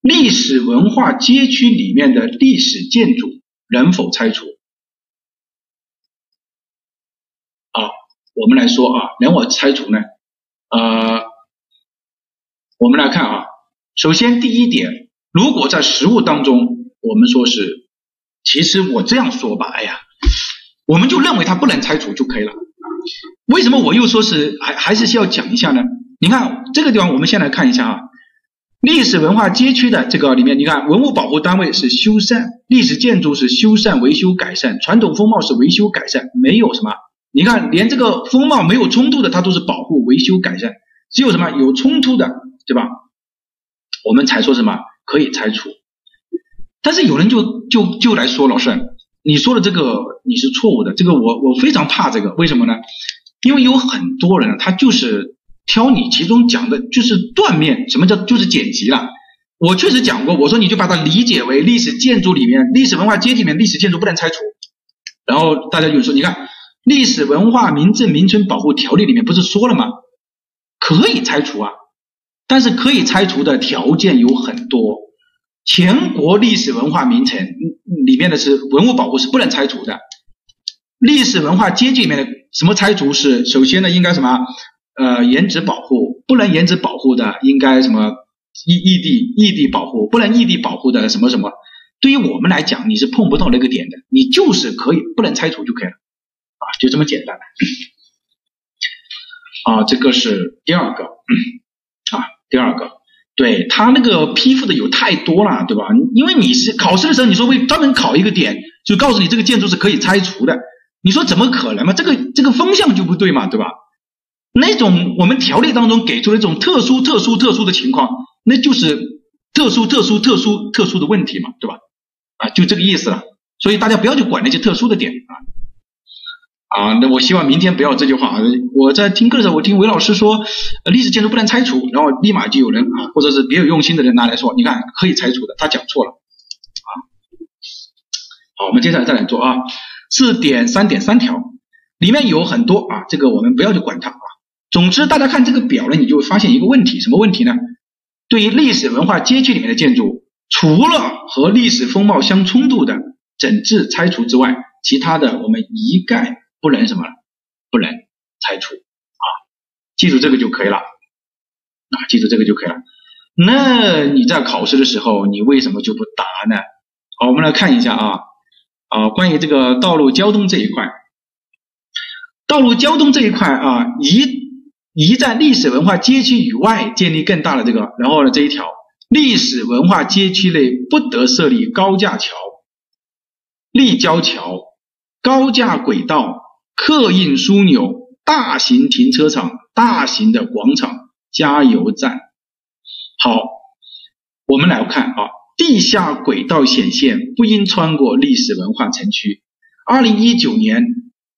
历史文化街区里面的历史建筑能否拆除？啊，我们来说啊，能否拆除呢？呃，我们来看啊。首先，第一点，如果在实物当中，我们说是，其实我这样说吧，哎呀，我们就认为它不能拆除就可以了。为什么我又说是还还是需要讲一下呢？你看这个地方，我们先来看一下啊，历史文化街区的这个里面，你看文物保护单位是修缮，历史建筑是修缮、维修、改善，传统风貌是维修、改善，没有什么，你看连这个风貌没有冲突的，它都是保护、维修、改善，只有什么有冲突的，对吧？我们才说什么可以拆除，但是有人就就就来说，老师，你说的这个你是错误的，这个我我非常怕这个，为什么呢？因为有很多人他就是挑你其中讲的就是断面，什么叫就是剪辑了。我确实讲过，我说你就把它理解为历史建筑里面、历史文化街里面历史建筑不能拆除，然后大家就说，你看《历史文化名镇名村保护条例》里面不是说了吗？可以拆除啊。但是可以拆除的条件有很多，全国历史文化名城里面的是文物保护是不能拆除的，历史文化街区里面的什么拆除是首先呢应该什么呃原址保护不能原址保护的应该什么异异地异地保护不能异地保护的什么什么，对于我们来讲你是碰不到那个点的，你就是可以不能拆除就可以了。啊就这么简单。啊这个是第二个。第二个，对他那个批复的有太多了，对吧？因为你是考试的时候，你说会专门考一个点，就告诉你这个建筑是可以拆除的，你说怎么可能嘛？这个这个风向就不对嘛，对吧？那种我们条例当中给出的这种特殊、特殊、特殊的情况，那就是特殊、特殊、特殊、特殊的问题嘛，对吧？啊，就这个意思了。所以大家不要去管那些特殊的点啊。啊，那我希望明天不要这句话啊！我在听课的时候，我听韦老师说，历史建筑不能拆除，然后立马就有人啊，或者是别有用心的人拿来说，你看可以拆除的，他讲错了啊。好，我们接下来再来做啊，四点三点三条里面有很多啊，这个我们不要去管它啊。总之，大家看这个表呢，你就会发现一个问题，什么问题呢？对于历史文化街区里面的建筑，除了和历史风貌相冲突的整治拆除之外，其他的我们一概。不能什么？不能拆除啊！记住这个就可以了啊！记住这个就可以了。那你在考试的时候，你为什么就不答呢？好，我们来看一下啊啊，关于这个道路交通这一块，道路交通这一块啊，一一在历史文化街区以外建立更大的这个，然后呢这一条，历史文化街区内不得设立高架桥、立交桥、高架轨道。客运枢纽、大型停车场、大型的广场、加油站。好，我们来看啊，地下轨道显现不应穿过历史文化城区。二零一九年，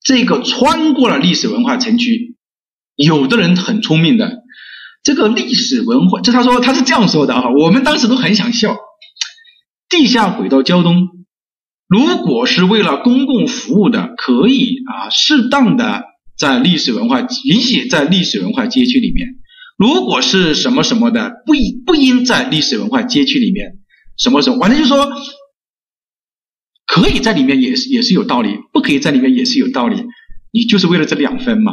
这个穿过了历史文化城区，有的人很聪明的，这个历史文化，这他说他是这样说的啊，我们当时都很想笑。地下轨道交通。如果是为了公共服务的，可以啊，适当的在历史文化允许在历史文化街区里面。如果是什么什么的，不不应在历史文化街区里面。什么什么，反正就是说，可以在里面也是也是有道理，不可以在里面也是有道理。你就是为了这两分嘛，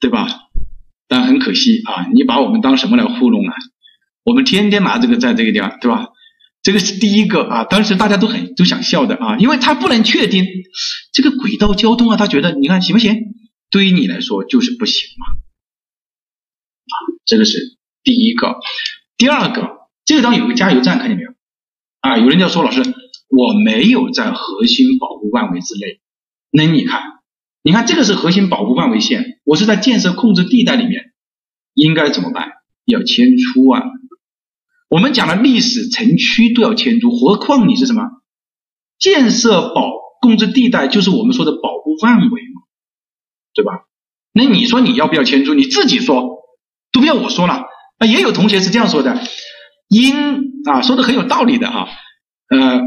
对吧？但很可惜啊，你把我们当什么来糊弄啊？我们天天拿这个在这个地方，对吧？这个是第一个啊，当时大家都很都想笑的啊，因为他不能确定这个轨道交通啊，他觉得你看行不行？对于你来说就是不行嘛，啊，这个是第一个。第二个，这个地方有个加油站，看见没有？啊，有人要说老师，我没有在核心保护范围之内。那你看，你看这个是核心保护范围线，我是在建设控制地带里面，应该怎么办？要迁出啊。我们讲了历史城区都要迁出，何况你是什么建设保控制地带，就是我们说的保护范围嘛，对吧？那你说你要不要迁出？你自己说，都不要我说了。啊，也有同学是这样说的，因啊说的很有道理的哈，呃，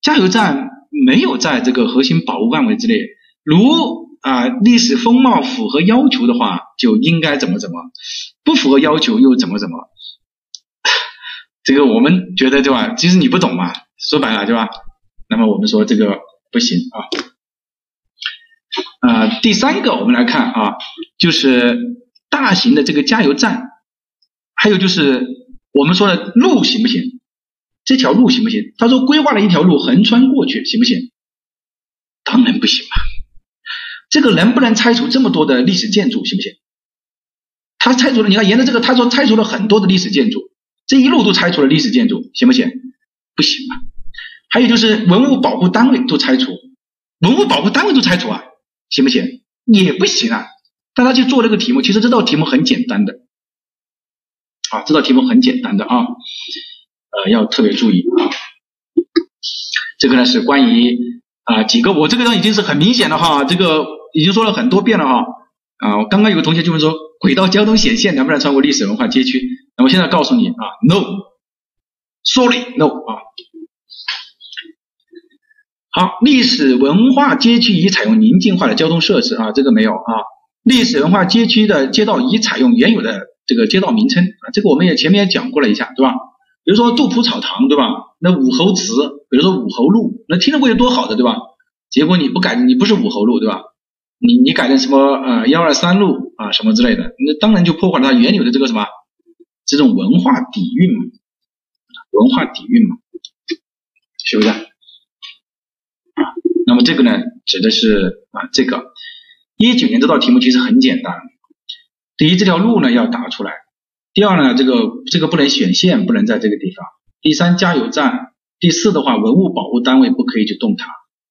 加油站没有在这个核心保护范围之内，如啊历史风貌符合要求的话，就应该怎么怎么，不符合要求又怎么怎么。这个我们觉得对吧？其实你不懂嘛，说白了对吧？那么我们说这个不行啊。啊，第三个我们来看啊，就是大型的这个加油站，还有就是我们说的路行不行？这条路行不行？他说规划了一条路横穿过去行不行？当然不行嘛。这个能不能拆除这么多的历史建筑行不行？他拆除了，你看沿着这个，他说拆除了很多的历史建筑。这一路都拆除了历史建筑，行不行？不行啊！还有就是文物保护单位都拆除，文物保护单位都拆除啊，行不行？也不行啊！大家去做这个题目，其实这道题目很简单的，啊，这道题目很简单的啊，呃，要特别注意啊。这个呢是关于啊几个，我这个呢已经是很明显的哈，这个已经说了很多遍了哈。啊，我刚刚有个同学就问说，轨道交通显现能不能穿过历史文化街区？那么现在告诉你啊，no，sorry，no 啊。好，历史文化街区已采用宁静化的交通设施啊，这个没有啊。历史文化街区的街道已采用原有的这个街道名称啊，这个我们也前面也讲过了一下，对吧？比如说杜甫草堂，对吧？那武侯祠，比如说武侯路，那听着过去多好的，对吧？结果你不改，你不是武侯路，对吧？你你改成什么呃幺二三路啊什么之类的，那当然就破坏了它原有的这个什么这种文化底蕴嘛，文化底蕴嘛，是不是？啊，那么这个呢，指的是啊这个一九年这道题目其实很简单，第一这条路呢要打出来，第二呢，这个这个不能选线，不能在这个地方。第三，加油站。第四的话，文物保护单位不可以去动它。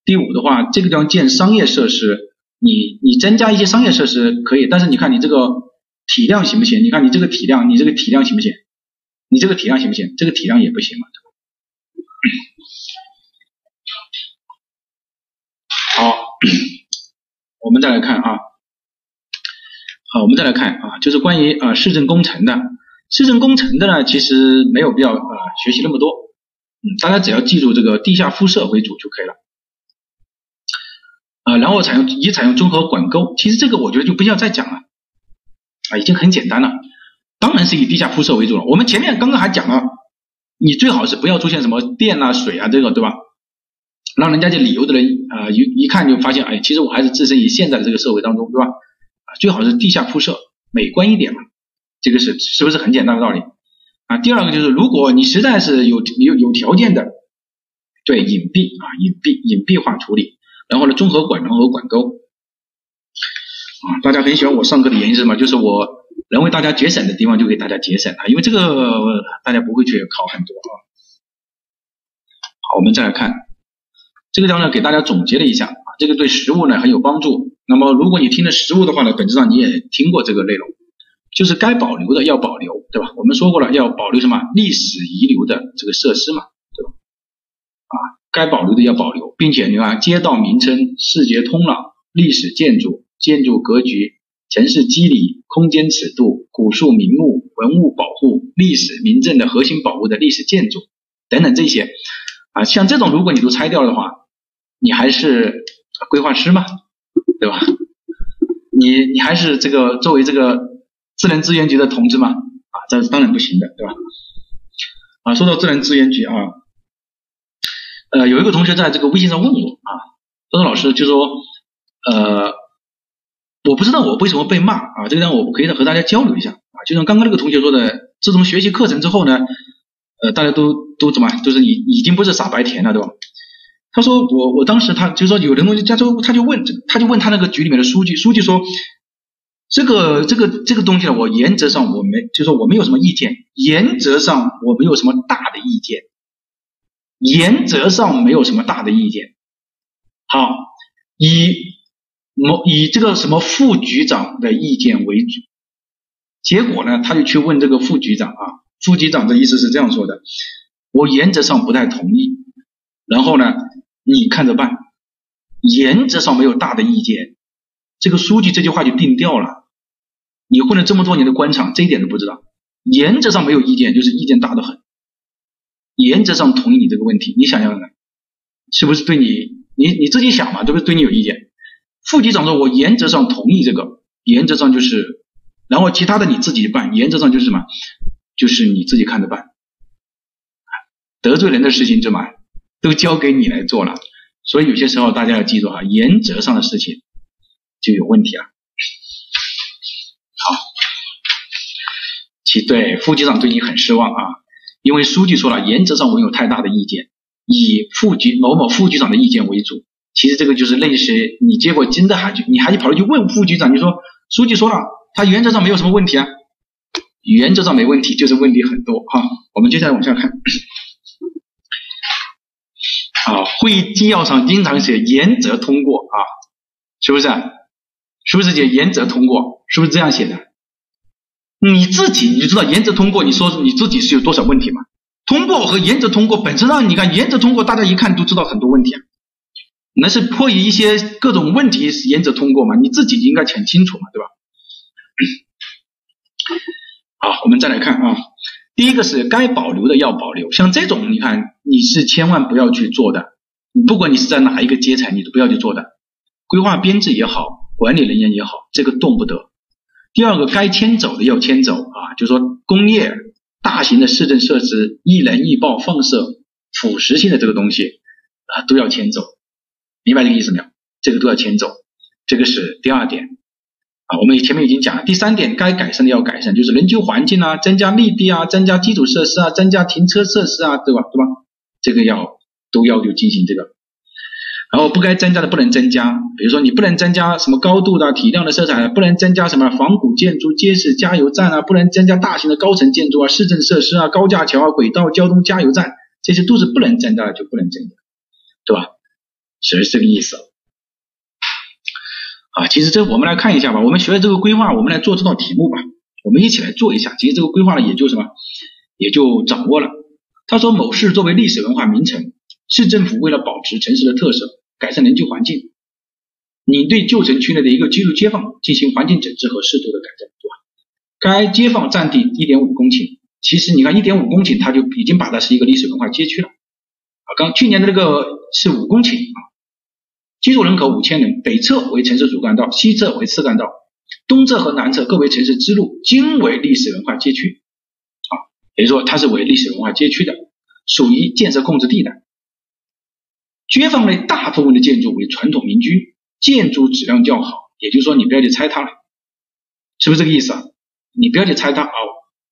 第五的话，这个地方建商业设施，你你增加一些商业设施可以，但是你看你这个体量行不行？你看你这个体量，你这个体量行不行？你这个体量行不行？这个体量也不行嘛。好，我们再来看啊。好，我们再来看啊，就是关于啊市政工程的，市政工程的呢，其实没有必要啊学习那么多，嗯，大家只要记住这个地下辐射为主就可以了，然后采用也采用综合管沟，其实这个我觉得就不需要再讲了，啊，已经很简单了，当然是以地下铺设为主了。我们前面刚刚还讲了，你最好是不要出现什么电啊、水啊这个，对吧？让人家这旅游的人啊一一看就发现，哎，其实我还是置身于现在的这个社会当中，对吧？啊最好是地下铺设，美观一点嘛，这个是是不是很简单的道理啊？第二个就是，如果你实在是有有有条件的，对隐蔽啊，隐蔽隐蔽化处理，然后呢，综合管廊和管沟啊，大家很喜欢我上课的原因是什么？就是我能为大家节省的地方就给大家节省啊，因为这个大家不会去考很多啊。好，我们再来看这个地方呢，给大家总结了一下啊，这个对实物呢很有帮助。那么，如果你听了实物的话呢，本质上你也听过这个内容，就是该保留的要保留，对吧？我们说过了，要保留什么历史遗留的这个设施嘛，对吧？啊，该保留的要保留，并且你看，街道名称、视觉通廊、历史建筑、建筑格局、城市机理、空间尺度、古树名木、文物保护、历史名镇的核心保护的历史建筑等等这些，啊，像这种如果你都拆掉的话，你还是规划师吗？对吧？你你还是这个作为这个自然资源局的同志吗？啊，这是当然不行的，对吧？啊，说到自然资源局啊，呃，有一个同学在这个微信上问我啊，他说老师就说呃，我不知道我为什么被骂啊，这个让我可以和大家交流一下啊，就像刚刚那个同学说的，自从学习课程之后呢，呃，大家都都怎么，就是已已经不是傻白甜了，对吧？他说我我当时他就说有的东西，他就他就问他就问他那个局里面的书记，书记说这个这个这个东西呢，我原则上我没就说我没有什么意见，原则上我没有什么大的意见，原则上没有什么大的意见。好，以某以这个什么副局长的意见为主，结果呢，他就去问这个副局长啊，副局长的意思是这样说的，我原则上不太同意，然后呢。你看着办，原则上没有大的意见。这个书记这句话就定调了。你混了这么多年的官场，这一点都不知道。原则上没有意见，就是意见大的很。原则上同意你这个问题，你想想呢，是不是对你，你你自己想嘛，对不对？对你有意见。副局长说，我原则上同意这个，原则上就是，然后其他的你自己办，原则上就是什么？就是你自己看着办。得罪人的事情，怎么？都交给你来做了，所以有些时候大家要记住哈，原则上的事情就有问题了。好，其对副局长对你很失望啊，因为书记说了，原则上我有太大的意见，以副局某某副局长的意见为主。其实这个就是类似于你接过金的函去，你还去跑去问副局长，你说书记说了，他原则上没有什么问题啊，原则上没问题，就是问题很多哈。我们接下来往下看。啊，会议纪要上经常写原则通过啊，是不是？是不是写原则通过？是不是这样写的？你自己你就知道原则通过，你说你自己是有多少问题吗？通过和原则通过本身上，你看原则通过，大家一看都知道很多问题啊，那是迫于一些各种问题原则通过嘛，你自己应该很清楚嘛，对吧？(coughs) 好，我们再来看啊。第一个是该保留的要保留，像这种你看你是千万不要去做的，不管你是在哪一个阶层，你都不要去做的。规划编制也好，管理人员也好，这个动不得。第二个该迁走的要迁走啊，就说工业、大型的市政设施、易燃易爆放射、腐蚀性的这个东西啊都要迁走，明白这个意思没有？这个都要迁走，这个是第二点啊。我们前面已经讲了，第三点该改善的要改善，就是人居环境啊，增加绿地啊，增加基础设施啊，增加停车设施啊，对吧？对吧？这个要都要求进行这个然后不该增加的不能增加，比如说你不能增加什么高度的、体量的色彩，不能增加什么仿古建筑、街市、加油站啊，不能增加大型的高层建筑啊、市政设施啊、高架桥啊、轨道交通、加油站，这些都是不能增加的，就不能增加，对吧？是这个意思。啊，其实这我们来看一下吧，我们学了这个规划，我们来做这道题目吧，我们一起来做一下。其实这个规划呢，也就什么，也就掌握了。他说某市作为历史文化名城，市政府为了保持城市的特色。改善人居环境，你对旧城区内的一个居住街坊进行环境整治和适度的改善，对吧？该街坊占地一点五公顷，其实你看一点五公顷，它就已经把它是一个历史文化街区了。啊，刚去年的那个是五公顷啊，居住人口五千人，北侧为城市主干道，西侧为次干道，东侧和南侧各为城市支路，均为历史文化街区。啊，也就是说它是为历史文化街区的，属于建设控制地带。街坊内大部分的建筑为传统民居，建筑质量较好，也就是说你不要去拆它了，是不是这个意思啊？你不要去拆它啊！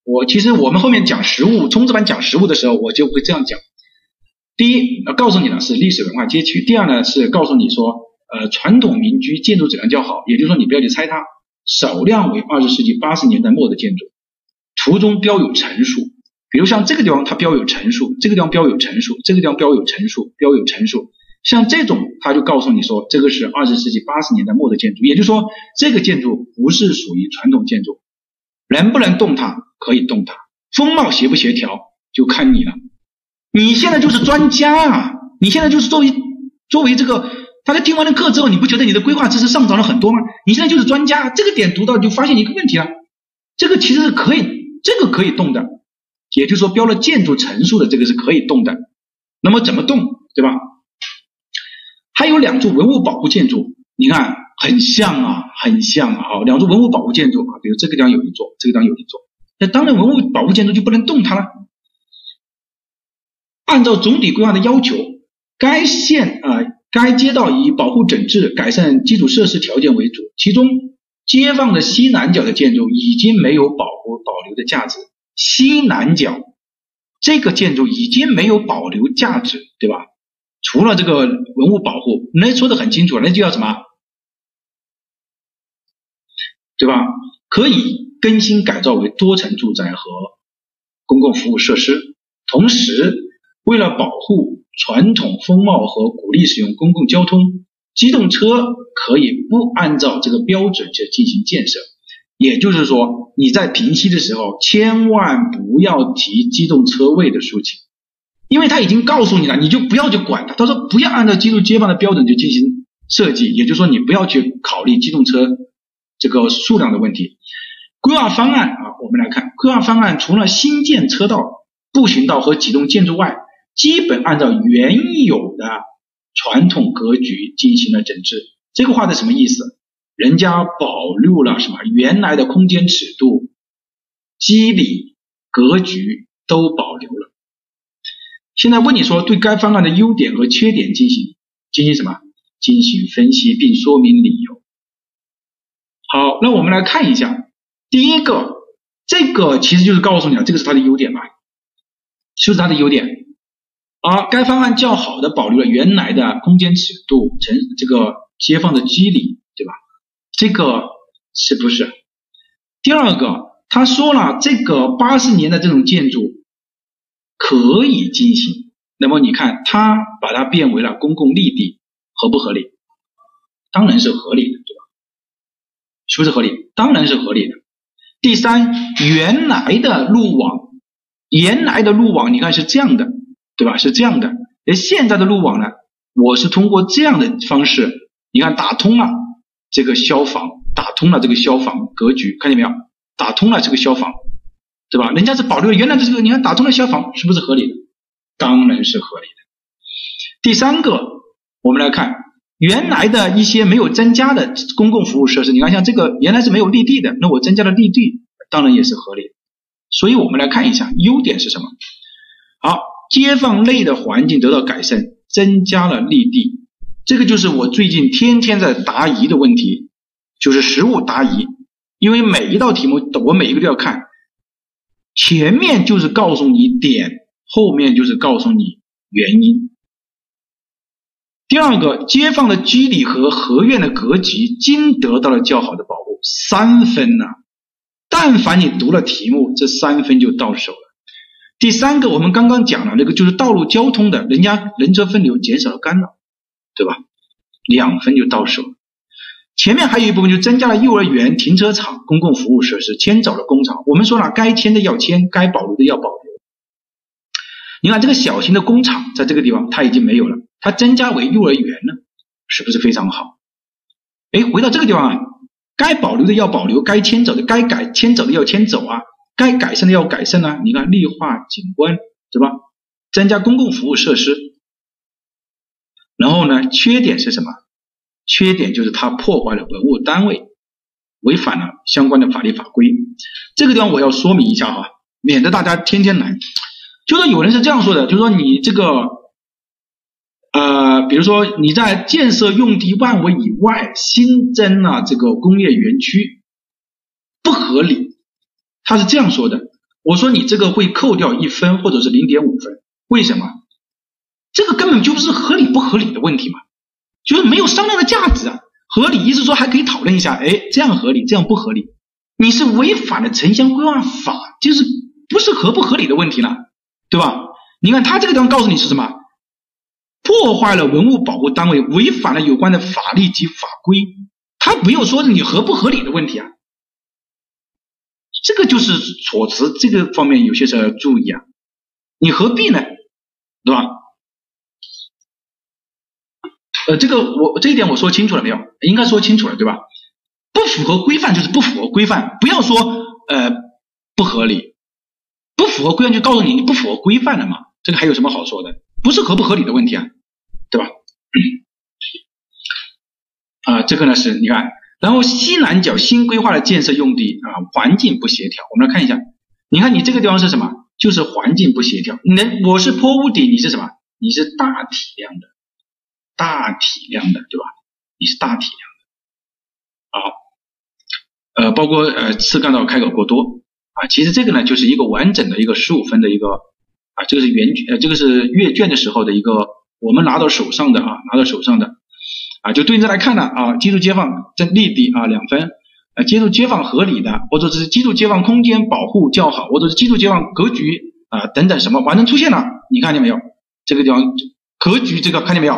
我其实我们后面讲实物，冲刺班讲实物的时候，我就会这样讲。第一，要告诉你呢是历史文化街区；第二呢是告诉你说，呃，传统民居建筑质量较好，也就是说你不要去拆它，少量为二十世纪八十年代末的建筑，图中标有陈述。比如像这个地方它标有层数，这个地方标有层数，这个地方标有层数，标有层数，像这种它就告诉你说这个是二十世纪八十年代末的建筑，也就是说这个建筑不是属于传统建筑，能不能动它可以动它，风貌协不协调就看你了。你现在就是专家啊，你现在就是作为作为这个，大家听完了课之后，你不觉得你的规划知识上涨了很多吗？你现在就是专家，这个点读到就发现一个问题了，这个其实是可以，这个可以动的。也就是说，标了建筑层数的这个是可以动的，那么怎么动，对吧？还有两处文物保护建筑，你看很像啊，很像啊。好，两处文物保护建筑啊，比如这个地方有一座，这个地方有一座，那当然文物保护建筑就不能动它了。按照总体规划的要求，该县啊，该街道以保护整治、改善基础设施条件为主，其中街坊的西南角的建筑已经没有保护保留的价值。西南角这个建筑已经没有保留价值，对吧？除了这个文物保护，那说的很清楚，那就叫什么？对吧？可以更新改造为多层住宅和公共服务设施。同时，为了保护传统风貌和鼓励使用公共交通，机动车可以不按照这个标准去进行建设。也就是说，你在评析的时候，千万不要提机动车位的事情，因为他已经告诉你了，你就不要去管他。他说不要按照居住街坊的标准去进行设计，也就是说，你不要去考虑机动车这个数量的问题。规划方案啊，我们来看规划方案，除了新建车道、步行道和几栋建筑外，基本按照原有的传统格局进行了整治。这个话的什么意思？人家保留了什么？原来的空间尺度、机理、格局都保留了。现在问你说，对该方案的优点和缺点进行进行什么？进行分析并说明理由。好，那我们来看一下，第一个，这个其实就是告诉你了，这个是它的优点吧？是不是它的优点？啊，该方案较好的保留了原来的空间尺度、城这个街坊的机理，对吧？这个是不是？第二个，他说了，这个八十年的这种建筑可以进行。那么你看，他把它变为了公共绿地，合不合理？当然是合理的，对吧？是不是合理？当然是合理的。第三，原来的路网，原来的路网，你看是这样的，对吧？是这样的。而现在的路网呢，我是通过这样的方式，你看打通了。这个消防打通了这个消防格局，看见没有？打通了这个消防，对吧？人家是保留原来的这个，你看打通了消防，是不是合理的？当然是合理的。第三个，我们来看原来的一些没有增加的公共服务设施，你看像这个原来是没有绿地的，那我增加了绿地，当然也是合理的。所以我们来看一下优点是什么？好，街坊内的环境得到改善，增加了绿地。这个就是我最近天天在答疑的问题，就是实物答疑。因为每一道题目，我每一个都要看，前面就是告诉你点，后面就是告诉你原因。第二个，街坊的居里和合院的格局均得到了较好的保护，三分呢。但凡你读了题目，这三分就到手了。第三个，我们刚刚讲了那个，就是道路交通的，人家人车分流，减少了干扰，对吧？两分就到手了。前面还有一部分就增加了幼儿园、停车场、公共服务设施，迁走了工厂。我们说了，该迁的要迁，该保留的要保留。你看这个小型的工厂在这个地方它已经没有了，它增加为幼儿园了，是不是非常好？哎，回到这个地方啊，该保留的要保留，该迁走的该改迁走的要迁走啊，该改善的要改善啊。你看绿化景观对吧？增加公共服务设施，然后呢，缺点是什么？缺点就是它破坏了文物单位，违反了相关的法律法规。这个地方我要说明一下哈，免得大家天天来。就说有人是这样说的，就说你这个，呃，比如说你在建设用地范围以外新增了这个工业园区，不合理。他是这样说的，我说你这个会扣掉一分或者是零点五分，为什么？这个根本就不是合理不合理的问题嘛，就是没有商量的价值啊。合理意思说还可以讨论一下，哎，这样合理，这样不合理，你是违反了城乡规划法，就是不是合不合理的问题了。对吧？你看他这个地方告诉你是什么？破坏了文物保护单位，违反了有关的法律及法规。他没有说你合不合理的问题啊。这个就是措辞这个方面有些时候要注意啊。你何必呢？对吧？呃，这个我这一点我说清楚了没有？应该说清楚了，对吧？不符合规范就是不符合规范，不要说呃不合理。不符合规范就告诉你你不符合规范了嘛？这个还有什么好说的？不是合不合理的问题啊，对吧？啊，这个呢是你看，然后西南角新规划的建设用地啊，环境不协调。我们来看一下，你看你这个地方是什么？就是环境不协调。你我是坡屋顶，你是什么？你是大体量的，大体量的，对吧？你是大体量的。好，呃，包括呃次干道开口过多。啊，其实这个呢，就是一个完整的一个十五分的一个啊，这个是原呃，这个是阅卷的时候的一个我们拿到手上的啊，拿到手上的啊，就对应着来看呢啊，基础街坊这立地啊两分，啊，基础街坊合理的，或者是基础街坊空间保护较好，或者是基础街坊格局啊等等什么完成出现了，你看见没有？这个地方格局这个看见没有？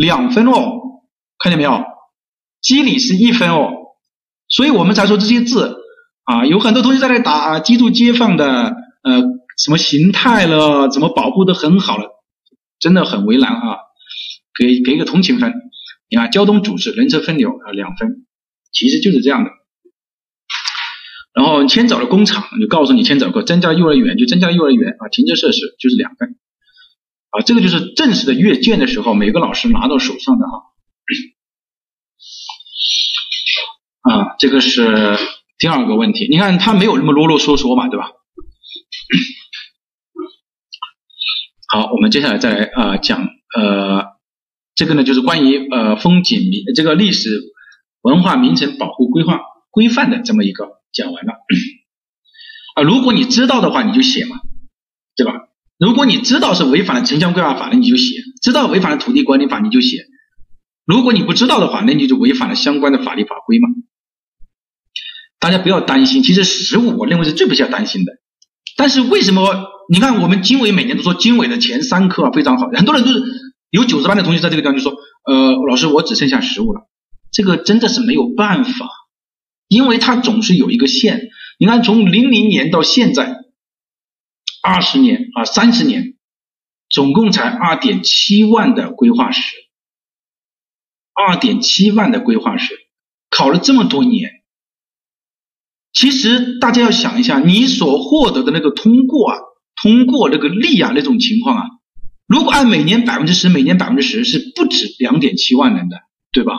两分哦，看见没有？机理是一分哦，所以我们才说这些字。啊，有很多同学在那打啊，基础街坊的呃什么形态了，怎么保护的很好了，真的很为难啊，给给个同情分。你看交通组织、人车分流啊两分，其实就是这样的。然后迁走了工厂，就告诉你迁走个增加幼儿园就增加幼儿园啊，停车设施就是两分啊，这个就是正式的阅卷的时候每个老师拿到手上的哈。啊，这个是。第二个问题，你看他没有那么啰啰嗦嗦嘛，对吧？好，我们接下来再来啊讲呃这个呢就是关于呃风景名这个历史文化名城保护规划规范的这么一个讲完了啊，如果你知道的话你就写嘛，对吧？如果你知道是违反了城乡规划法那你就写；知道违反了土地管理法你就写；如果你不知道的话，那你就违反了相关的法律法规嘛。大家不要担心，其实实物我认为是最不需要担心的。但是为什么？你看我们经纬每年都说经纬的前三科啊非常好，很多人都是有九十班的同学在这个地方就说，呃，老师我只剩下实物了。这个真的是没有办法，因为它总是有一个线。你看从零零年到现在二十年啊三十年，总共才二点七万的规划时，二点七万的规划时，考了这么多年。其实大家要想一下，你所获得的那个通过啊，通过那个利啊那种情况啊，如果按每年百分之十，每年百分之十是不止两点七万人的，对吧？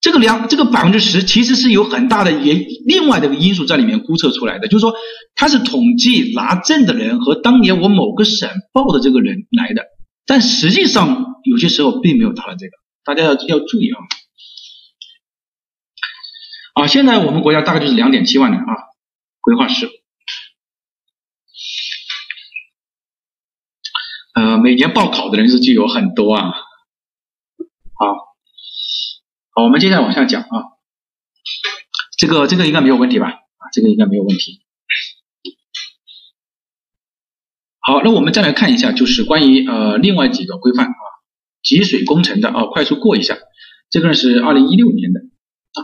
这个两这个百分之十其实是有很大的也另外的一个因素在里面估测出来的，就是说它是统计拿证的人和当年我某个省报的这个人来的，但实际上有些时候并没有达到这个，大家要要注意啊。啊，现在我们国家大概就是两点七万人啊，规划师，呃，每年报考的人数就有很多啊，好，我们接下来往下讲啊，这个这个应该没有问题吧？啊，这个应该没有问题。好，那我们再来看一下，就是关于呃另外几个规范啊，集水工程的啊，快速过一下。这个呢是二零一六年的，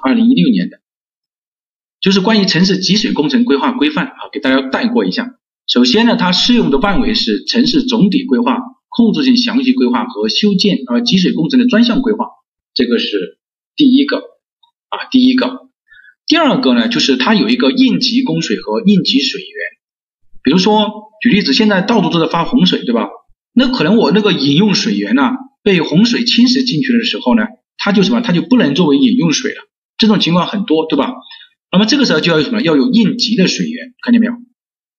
二零一六年的，就是关于城市集水工程规划规范啊，给大家带过一下。首先呢，它适用的范围是城市总体规划、控制性详细规划和修建呃集水工程的专项规划，这个是第一个啊，第一个。第二个呢，就是它有一个应急供水和应急水源，比如说举例子，现在到处都在发洪水，对吧？那可能我那个饮用水源呢被洪水侵蚀进去的时候呢？它就什么，它就不能作为饮用水了。这种情况很多，对吧？那么这个时候就要有什么？要有应急的水源，看见没有？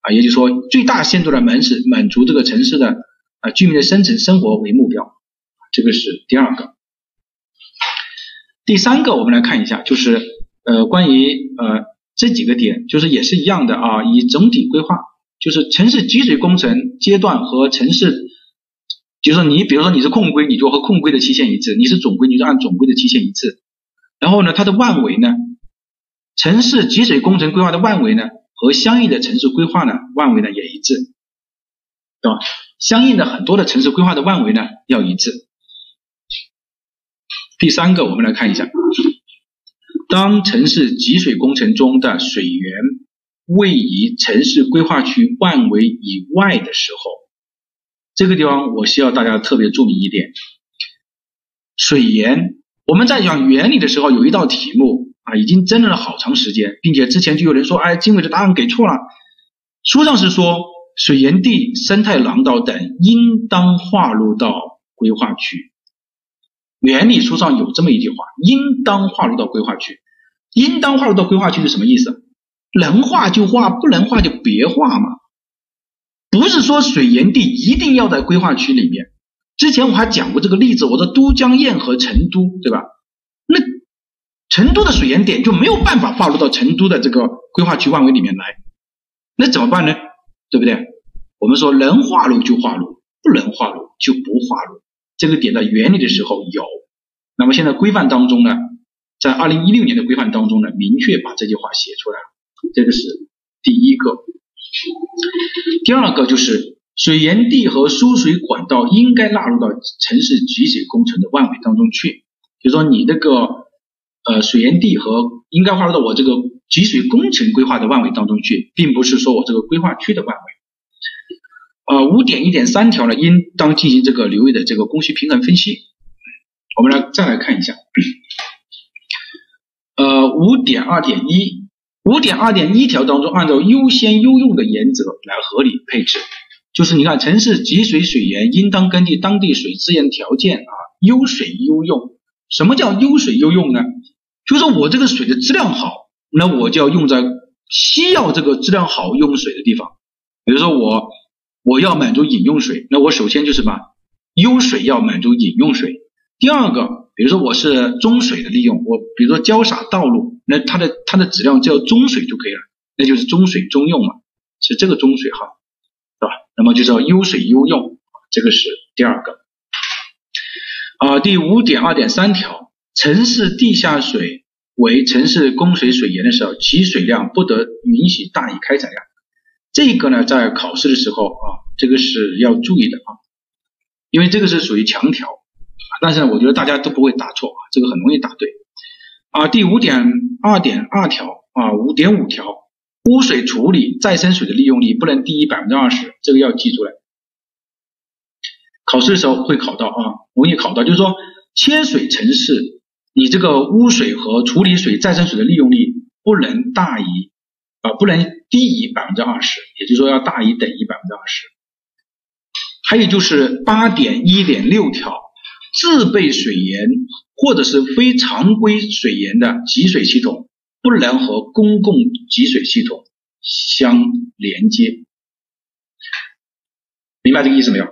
啊，也就是说，最大限度的满是满足这个城市的啊居民的生存生活为目标。这个是第二个。第三个，我们来看一下，就是呃关于呃这几个点，就是也是一样的啊，以总体规划，就是城市集水工程阶段和城市。就是，你比如说你是控规，你就和控规的期限一致；你是总规，你就按总规的期限一致。然后呢，它的万维呢，城市集水工程规划的万维呢，和相应的城市规划呢，万维呢也一致，对吧？相应的很多的城市规划的万维呢要一致。第三个，我们来看一下，当城市集水工程中的水源位于城市规划区范围以外的时候。这个地方我需要大家特别注意一点，水源。我们在讲原理的时候，有一道题目啊，已经争论了好长时间，并且之前就有人说，哎，经纬的答案给错了。书上是说，水源地、生态廊道等应当划入到规划区。原理书上有这么一句话，应当划入到规划区。应当划入到规划区是什么意思？能划就划，不能划就别划嘛。不是说水源地一定要在规划区里面。之前我还讲过这个例子，我说都江堰和成都，对吧？那成都的水源点就没有办法划入到成都的这个规划区范围里面来，那怎么办呢？对不对？我们说能划入就划入，不能划入就不划入。这个点在原理的时候有，那么现在规范当中呢，在二零一六年的规范当中呢，明确把这句话写出来，这个是第一个。第二个就是水源地和输水管道应该纳入到城市集水工程的范围当中去，就说你那个呃水源地和应该划入到我这个集水工程规划的范围当中去，并不是说我这个规划区的范围。呃，五点一点三条呢，应当进行这个流域的这个供需平衡分析。我们来再来看一下，呃，五点二点一。五点二点一条当中，按照优先优用的原则来合理配置，就是你看，城市集水水源应当根据当地水资源条件啊，优水优用。什么叫优水优用呢？就是说我这个水的质量好，那我就要用在需要这个质量好用水的地方。比如说我我要满足饮用水，那我首先就是把优水要满足饮用水。第二个。比如说我是中水的利用，我比如说浇洒道路，那它的它的质量叫中水就可以了，那就是中水中用嘛，是这个中水哈，是吧？那么就是要优水优用，这个是第二个。啊，第五点二点三条，城市地下水为城市供水水源的时候，其水量不得允许大于开采量。这个呢，在考试的时候啊，这个是要注意的啊，因为这个是属于强调。但是呢，我觉得大家都不会答错啊，这个很容易答对啊。第五点二点二条啊，五点五条，污水处理再生水的利用率不能低于百分之二十，这个要记住了。考试的时候会考到啊，容易考到，就是说切水城市，你这个污水和处理水再生水的利用率不能大于啊，不能低于百分之二十，也就是说要大于等于百分之二十。还有就是八点一点六条。自备水源或者是非常规水源的集水系统不能和公共集水系统相连接，明白这个意思没有？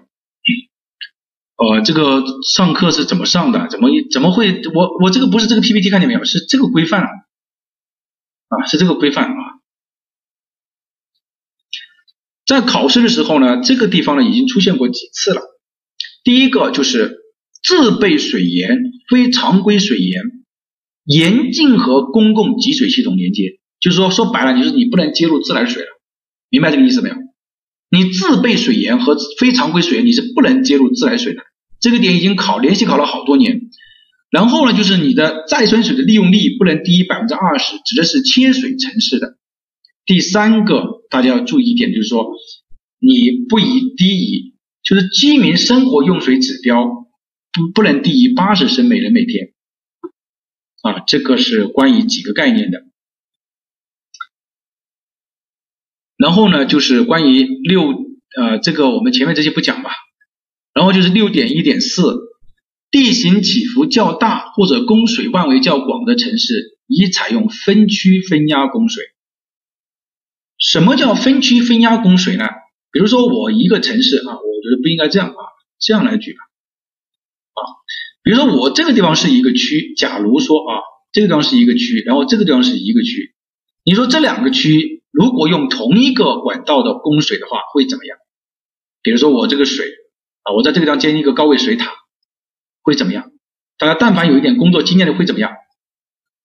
呃，这个上课是怎么上的？怎么怎么会？我我这个不是这个 PPT 看见没有？是这个规范啊，是这个规范啊。在考试的时候呢，这个地方呢已经出现过几次了。第一个就是。自备水源非常规水源严禁和公共集水系统连接，就是说说白了，就是你不能接入自来水了，明白这个意思没有？你自备水源和非常规水源你是不能接入自来水的，这个点已经考连续考了好多年。然后呢，就是你的再生水的利用率不能低于百分之二十，指的是切水城市的。第三个大家要注意一点，就是说你不宜低于，就是居民生活用水指标不不能低于八十升每人每天。啊，这个是关于几个概念的。然后呢，就是关于六呃，这个我们前面这些不讲吧。然后就是六点一点四，地形起伏较大或者供水范围较广的城市，宜采用分区分压供水。什么叫分区分压供水呢？比如说我一个城市啊，我觉得不应该这样啊，这样来举吧。啊，比如说我这个地方是一个区，假如说啊，这个地方是一个区，然后这个地方是一个区，你说这两个区。如果用同一个管道的供水的话，会怎么样？比如说我这个水啊，我在这个地方建一个高位水塔，会怎么样？大家但凡有一点工作经验的会怎么样？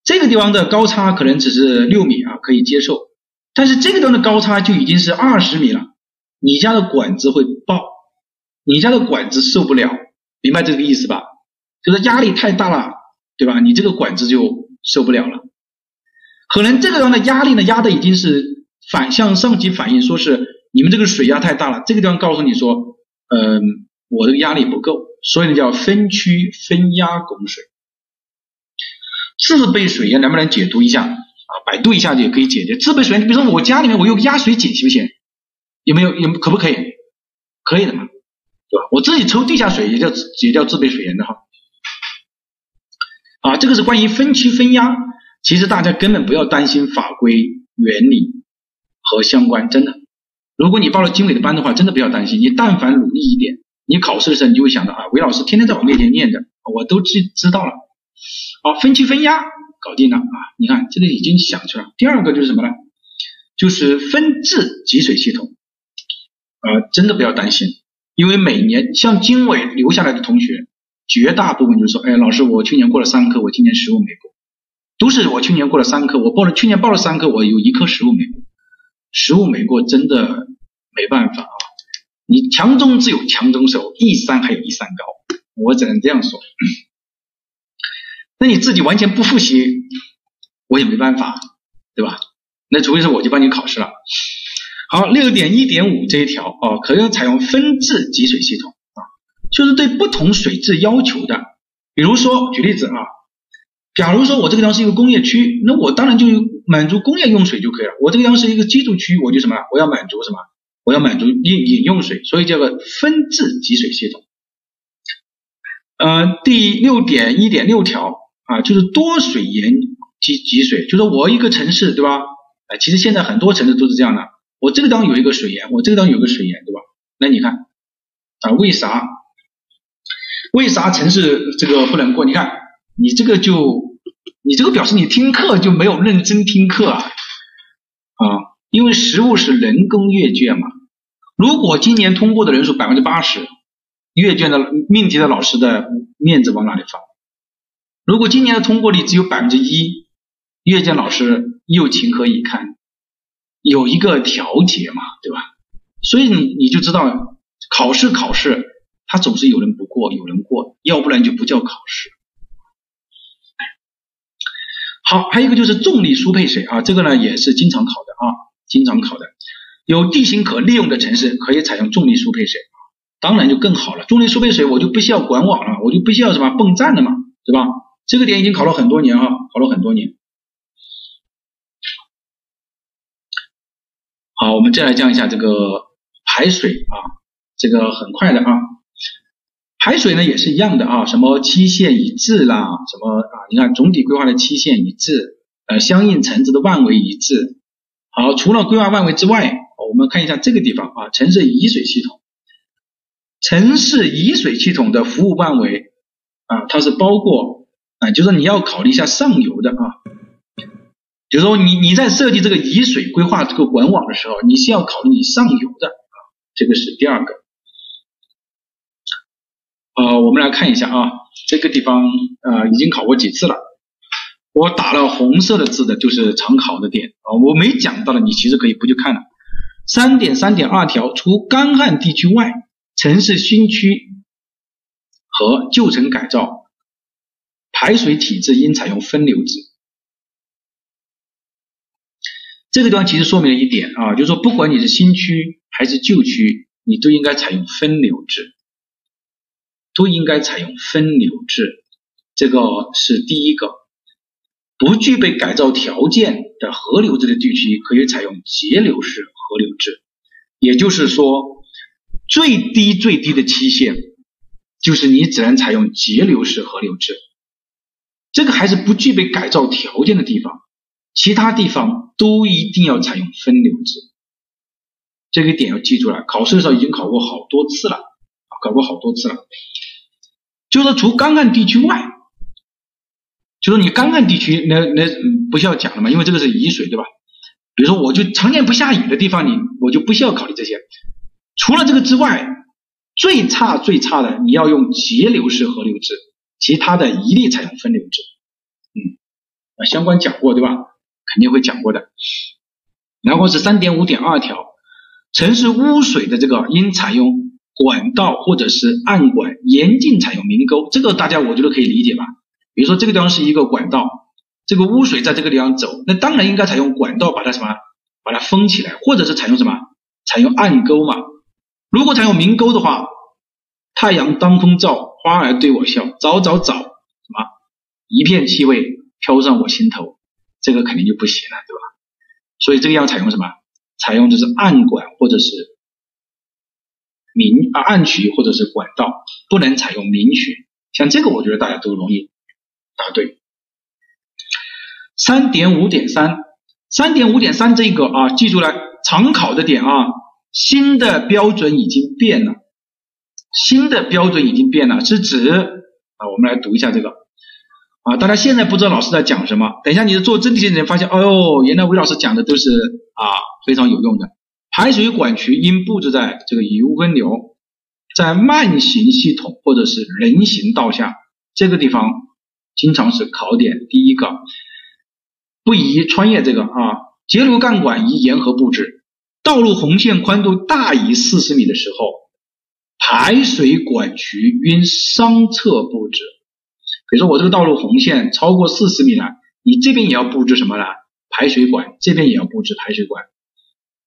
这个地方的高差可能只是六米啊，可以接受，但是这个地方的高差就已经是二十米了，你家的管子会爆，你家的管子受不了，明白这个意思吧？就是压力太大了，对吧？你这个管子就受不了了，可能这个地方的压力呢压的已经是。反向上级反映说是你们这个水压太大了，这个地方告诉你说，嗯，我这个压力不够，所以呢叫分区分压供水。自备水源能不能解读一下啊？百度一下就可以解决。自备水源，比如说我家里面我用压水井，行不行？有没有？有可不可以？可以的嘛，对吧？我自己抽地下水也叫也叫自备水源的哈。啊，这个是关于分区分压，其实大家根本不要担心法规原理。和相关真的，如果你报了经纬的班的话，真的不要担心。你但凡努力一点，你考试的时候你就会想到啊，韦老师天天在我面前念的，我都知知道了。好，分区分压搞定了啊！你看这个已经想出来了。第二个就是什么呢？就是分制集水系统。呃，真的不要担心，因为每年像经纬留下来的同学，绝大部分就说，哎，老师我去年过了三科，我今年实务没过，都是我去年过了三科，我报了去年报了三科，我有一科实务没过。实物没过，真的没办法啊！你强中自有强中手，一山还有一山高，我只能这样说。那你自己完全不复习，我也没办法，对吧？那除非是我就帮你考试了。好，六点一点五这一条啊，可以采用分制集水系统啊，就是对不同水质要求的，比如说举例子啊。假如说我这个地方是一个工业区，那我当然就满足工业用水就可以了。我这个地方是一个居住区，我就什么？我要满足什么？我要满足饮饮用水，所以叫做分制集水系统。呃，第六点一点六条啊，就是多水盐集集水，就是我一个城市对吧？哎，其实现在很多城市都是这样的。我这个地方有一个水盐，我这个地方有个水盐对吧？那你看啊，为啥？为啥城市这个不能过？你看你这个就。你这个表示你听课就没有认真听课啊啊！因为实物是人工阅卷嘛。如果今年通过的人数百分之八十，阅卷的命题的老师的面子往哪里放？如果今年的通过率只有百分之一，阅卷老师又情何以堪？有一个调节嘛，对吧？所以你你就知道，考试考试，他总是有人不过，有人过，要不然就不叫考试。好，还有一个就是重力输配水啊，这个呢也是经常考的啊，经常考的。有地形可利用的城市可以采用重力输配水啊，当然就更好了。重力输配水我就不需要管网了，我就不需要什么泵站了嘛，对吧？这个点已经考了很多年啊，考了很多年。好，我们再来讲一下这个排水啊，这个很快的啊。排水呢也是一样的啊，什么期限一致啦，什么啊？你看总体规划的期限一致，呃，相应层次的范围一致。好，除了规划范围之外，我们看一下这个地方啊，城市移水系统，城市移水系统的服务范围啊，它是包括啊，就是你要考虑一下上游的啊，就是说你你在设计这个移水规划这个管网的时候，你是要考虑你上游的啊，这个是第二个。呃，我们来看一下啊，这个地方呃已经考过几次了。我打了红色的字的，就是常考的点啊。我没讲到的，你其实可以不去看了。三点三点二条，除干旱地区外，城市新区和旧城改造排水体制应采用分流制。这个地方其实说明了一点啊，就是说不管你是新区还是旧区，你都应该采用分流制，都应该采用分流制。这个是第一个。不具备改造条件的河流制的地区，可以采用节流式河流制。也就是说，最低最低的期限就是你只能采用节流式河流制。这个还是不具备改造条件的地方，其他地方都一定要采用分流制。这个点要记住了，考试的时候已经考过好多次了，考过好多次了。就是，除干旱地区外。就说你干旱地区，那那不需要讲了嘛，因为这个是雨水，对吧？比如说，我就常年不下雨的地方，你我就不需要考虑这些。除了这个之外，最差最差的，你要用节流式河流制，其他的一律采用分流制。嗯，啊，相关讲过对吧？肯定会讲过的。然后是三点五点二条，城市污水的这个应采用管道或者是暗管，严禁采用明沟。这个大家我觉得可以理解吧？比如说这个地方是一个管道，这个污水在这个地方走，那当然应该采用管道把它什么，把它封起来，或者是采用什么，采用暗沟嘛。如果采用明沟的话，太阳当空照，花儿对我笑，早早早，什么一片气味飘上我心头，这个肯定就不行了，对吧？所以这个要采用什么？采用就是暗管或者是明啊暗渠或者是管道，不能采用明渠。像这个，我觉得大家都容易。答对，三点五点三，三点五点三这个啊，记住了，常考的点啊，新的标准已经变了，新的标准已经变了，是指啊，我们来读一下这个啊，大家现在不知道老师在讲什么，等一下你做真题的人发现，哦呦，原来韦老师讲的都是啊非常有用的，排水管渠应布置在这个雨污分流，在慢行系统或者是人行道下这个地方。经常是考点第一个，不宜穿越这个啊，截流干管宜沿河布置，道路红线宽度大于四十米的时候，排水管渠应双侧布置。比如说我这个道路红线超过四十米了，你这边也要布置什么呢？排水管，这边也要布置排水管，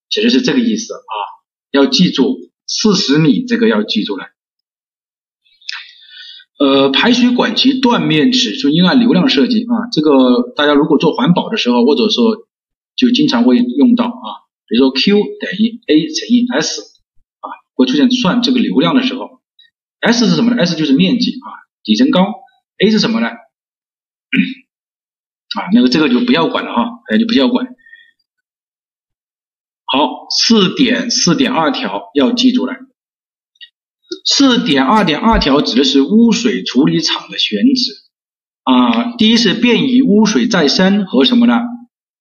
其实是这个意思啊，要记住四十米这个要记住了。呃，排水管其断面尺寸应按流量设计啊。这个大家如果做环保的时候，或者说就经常会用到啊。比如说 Q 等于 A 乘以 S，出现算这个流量的时候，S 是什么呢？S 就是面积啊，底层高。A 是什么呢？(clears throat) 啊，那个这个就不要管了哈，大家就不要管。好，四点四点二条要记住了。四点二点二条指的是污水处理厂的选址啊，第一是便于污水再生和什么呢？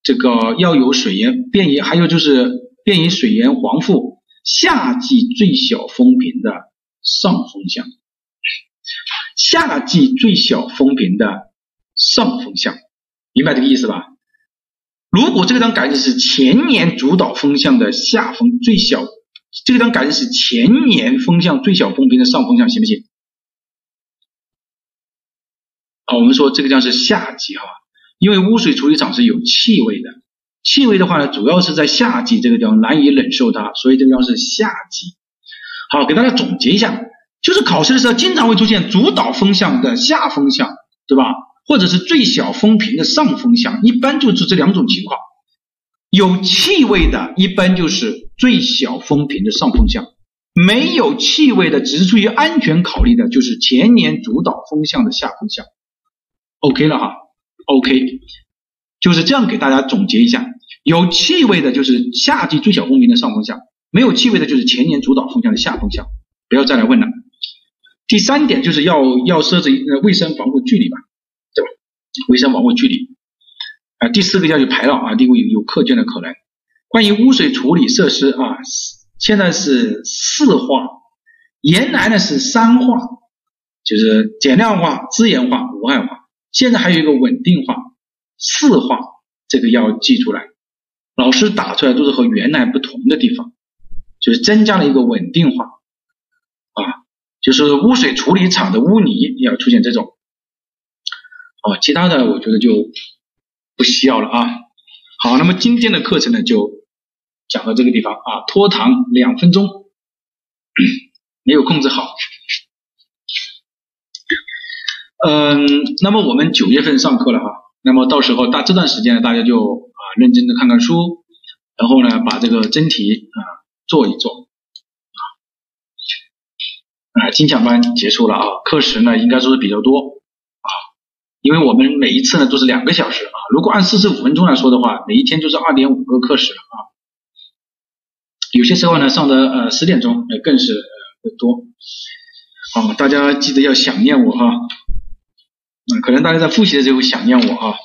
这个要有水源便于，还有就是便于水源防护，夏季最小风平的上风向，夏季最小风平的上风向，明白这个意思吧？如果这个张改的是前年主导风向的下风最小。这个地方改的是前年风向最小风平的上风向，行不行？啊，我们说这个地方是夏季哈，因为污水处理厂是有气味的，气味的话呢，主要是在夏季这个地方难以忍受它，所以这个地方是夏季。好，给大家总结一下，就是考试的时候经常会出现主导风向的下风向，对吧？或者是最小风平的上风向，一般就是这两种情况。有气味的，一般就是最小风平的上风向；没有气味的，只是出于安全考虑的，就是前年主导风向的下风向。OK 了哈，OK，就是这样给大家总结一下：有气味的，就是夏季最小风平的上风向；没有气味的，就是前年主导风向的下风向。不要再来问了。第三点就是要要设置呃卫生防护距离吧，对吧？卫生防护距离。啊，第四个要有排涝啊，第五有有课卷的可能。关于污水处理设施啊，现在是四化，原来呢是三化，就是减量化、资源化、无害化。现在还有一个稳定化、四化，这个要记出来。老师打出来都是和原来不同的地方，就是增加了一个稳定化啊，就是污水处理厂的污泥要出现这种。哦，其他的我觉得就不需要了啊。好，那么今天的课程呢就讲到这个地方啊，拖堂两分钟，(coughs) 没有控制好。嗯，那么我们九月份上课了哈，那么到时候大这段时间呢，大家就啊认真的看看书，然后呢把这个真题啊做一做。啊，啊精讲班结束了啊，课时呢应该说是比较多啊，因为我们每一次呢都是两个小时啊，如果按四十五分钟来说的话，每一天就是二点五个课时啊，有些时候呢上的呃十点钟呃更是呃会多，好，大家记得要想念我哈。可能大家在复习的时候会想念我啊，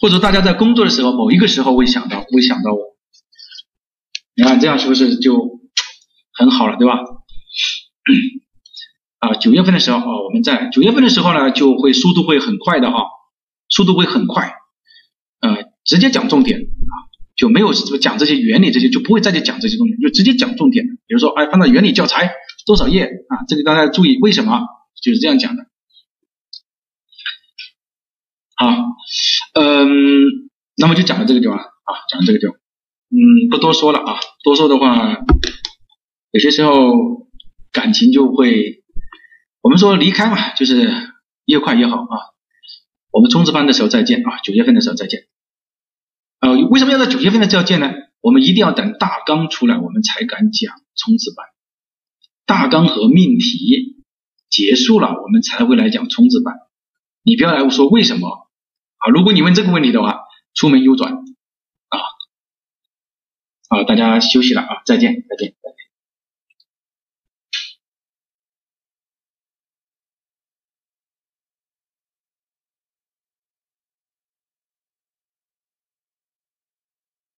或者大家在工作的时候某一个时候会想到，会想到我。你看这样是不是就很好了，对吧？啊，九月份的时候啊，我们在九月份的时候呢，就会速度会很快的哈，速度会很快，呃，直接讲重点啊，就没有什么讲这些原理这些，就不会再去讲这些东西，就直接讲重点。比如说，哎，放到原理教材多少页啊？这个大家注意，为什么？就是这样讲的。好，嗯，那么就讲到这个地方啊，讲到这个地方，嗯，不多说了啊，多说的话，有些时候感情就会，我们说离开嘛，就是越快越好啊。我们冲刺班的时候再见啊，九月份的时候再见。呃，为什么要在九月份的时候见呢？我们一定要等大纲出来，我们才敢讲冲刺班。大纲和命题结束了，我们才会来讲冲刺班。你不要来说为什么。如果你问这个问题的话，出门右转啊，好，大家休息了啊，再见，再见。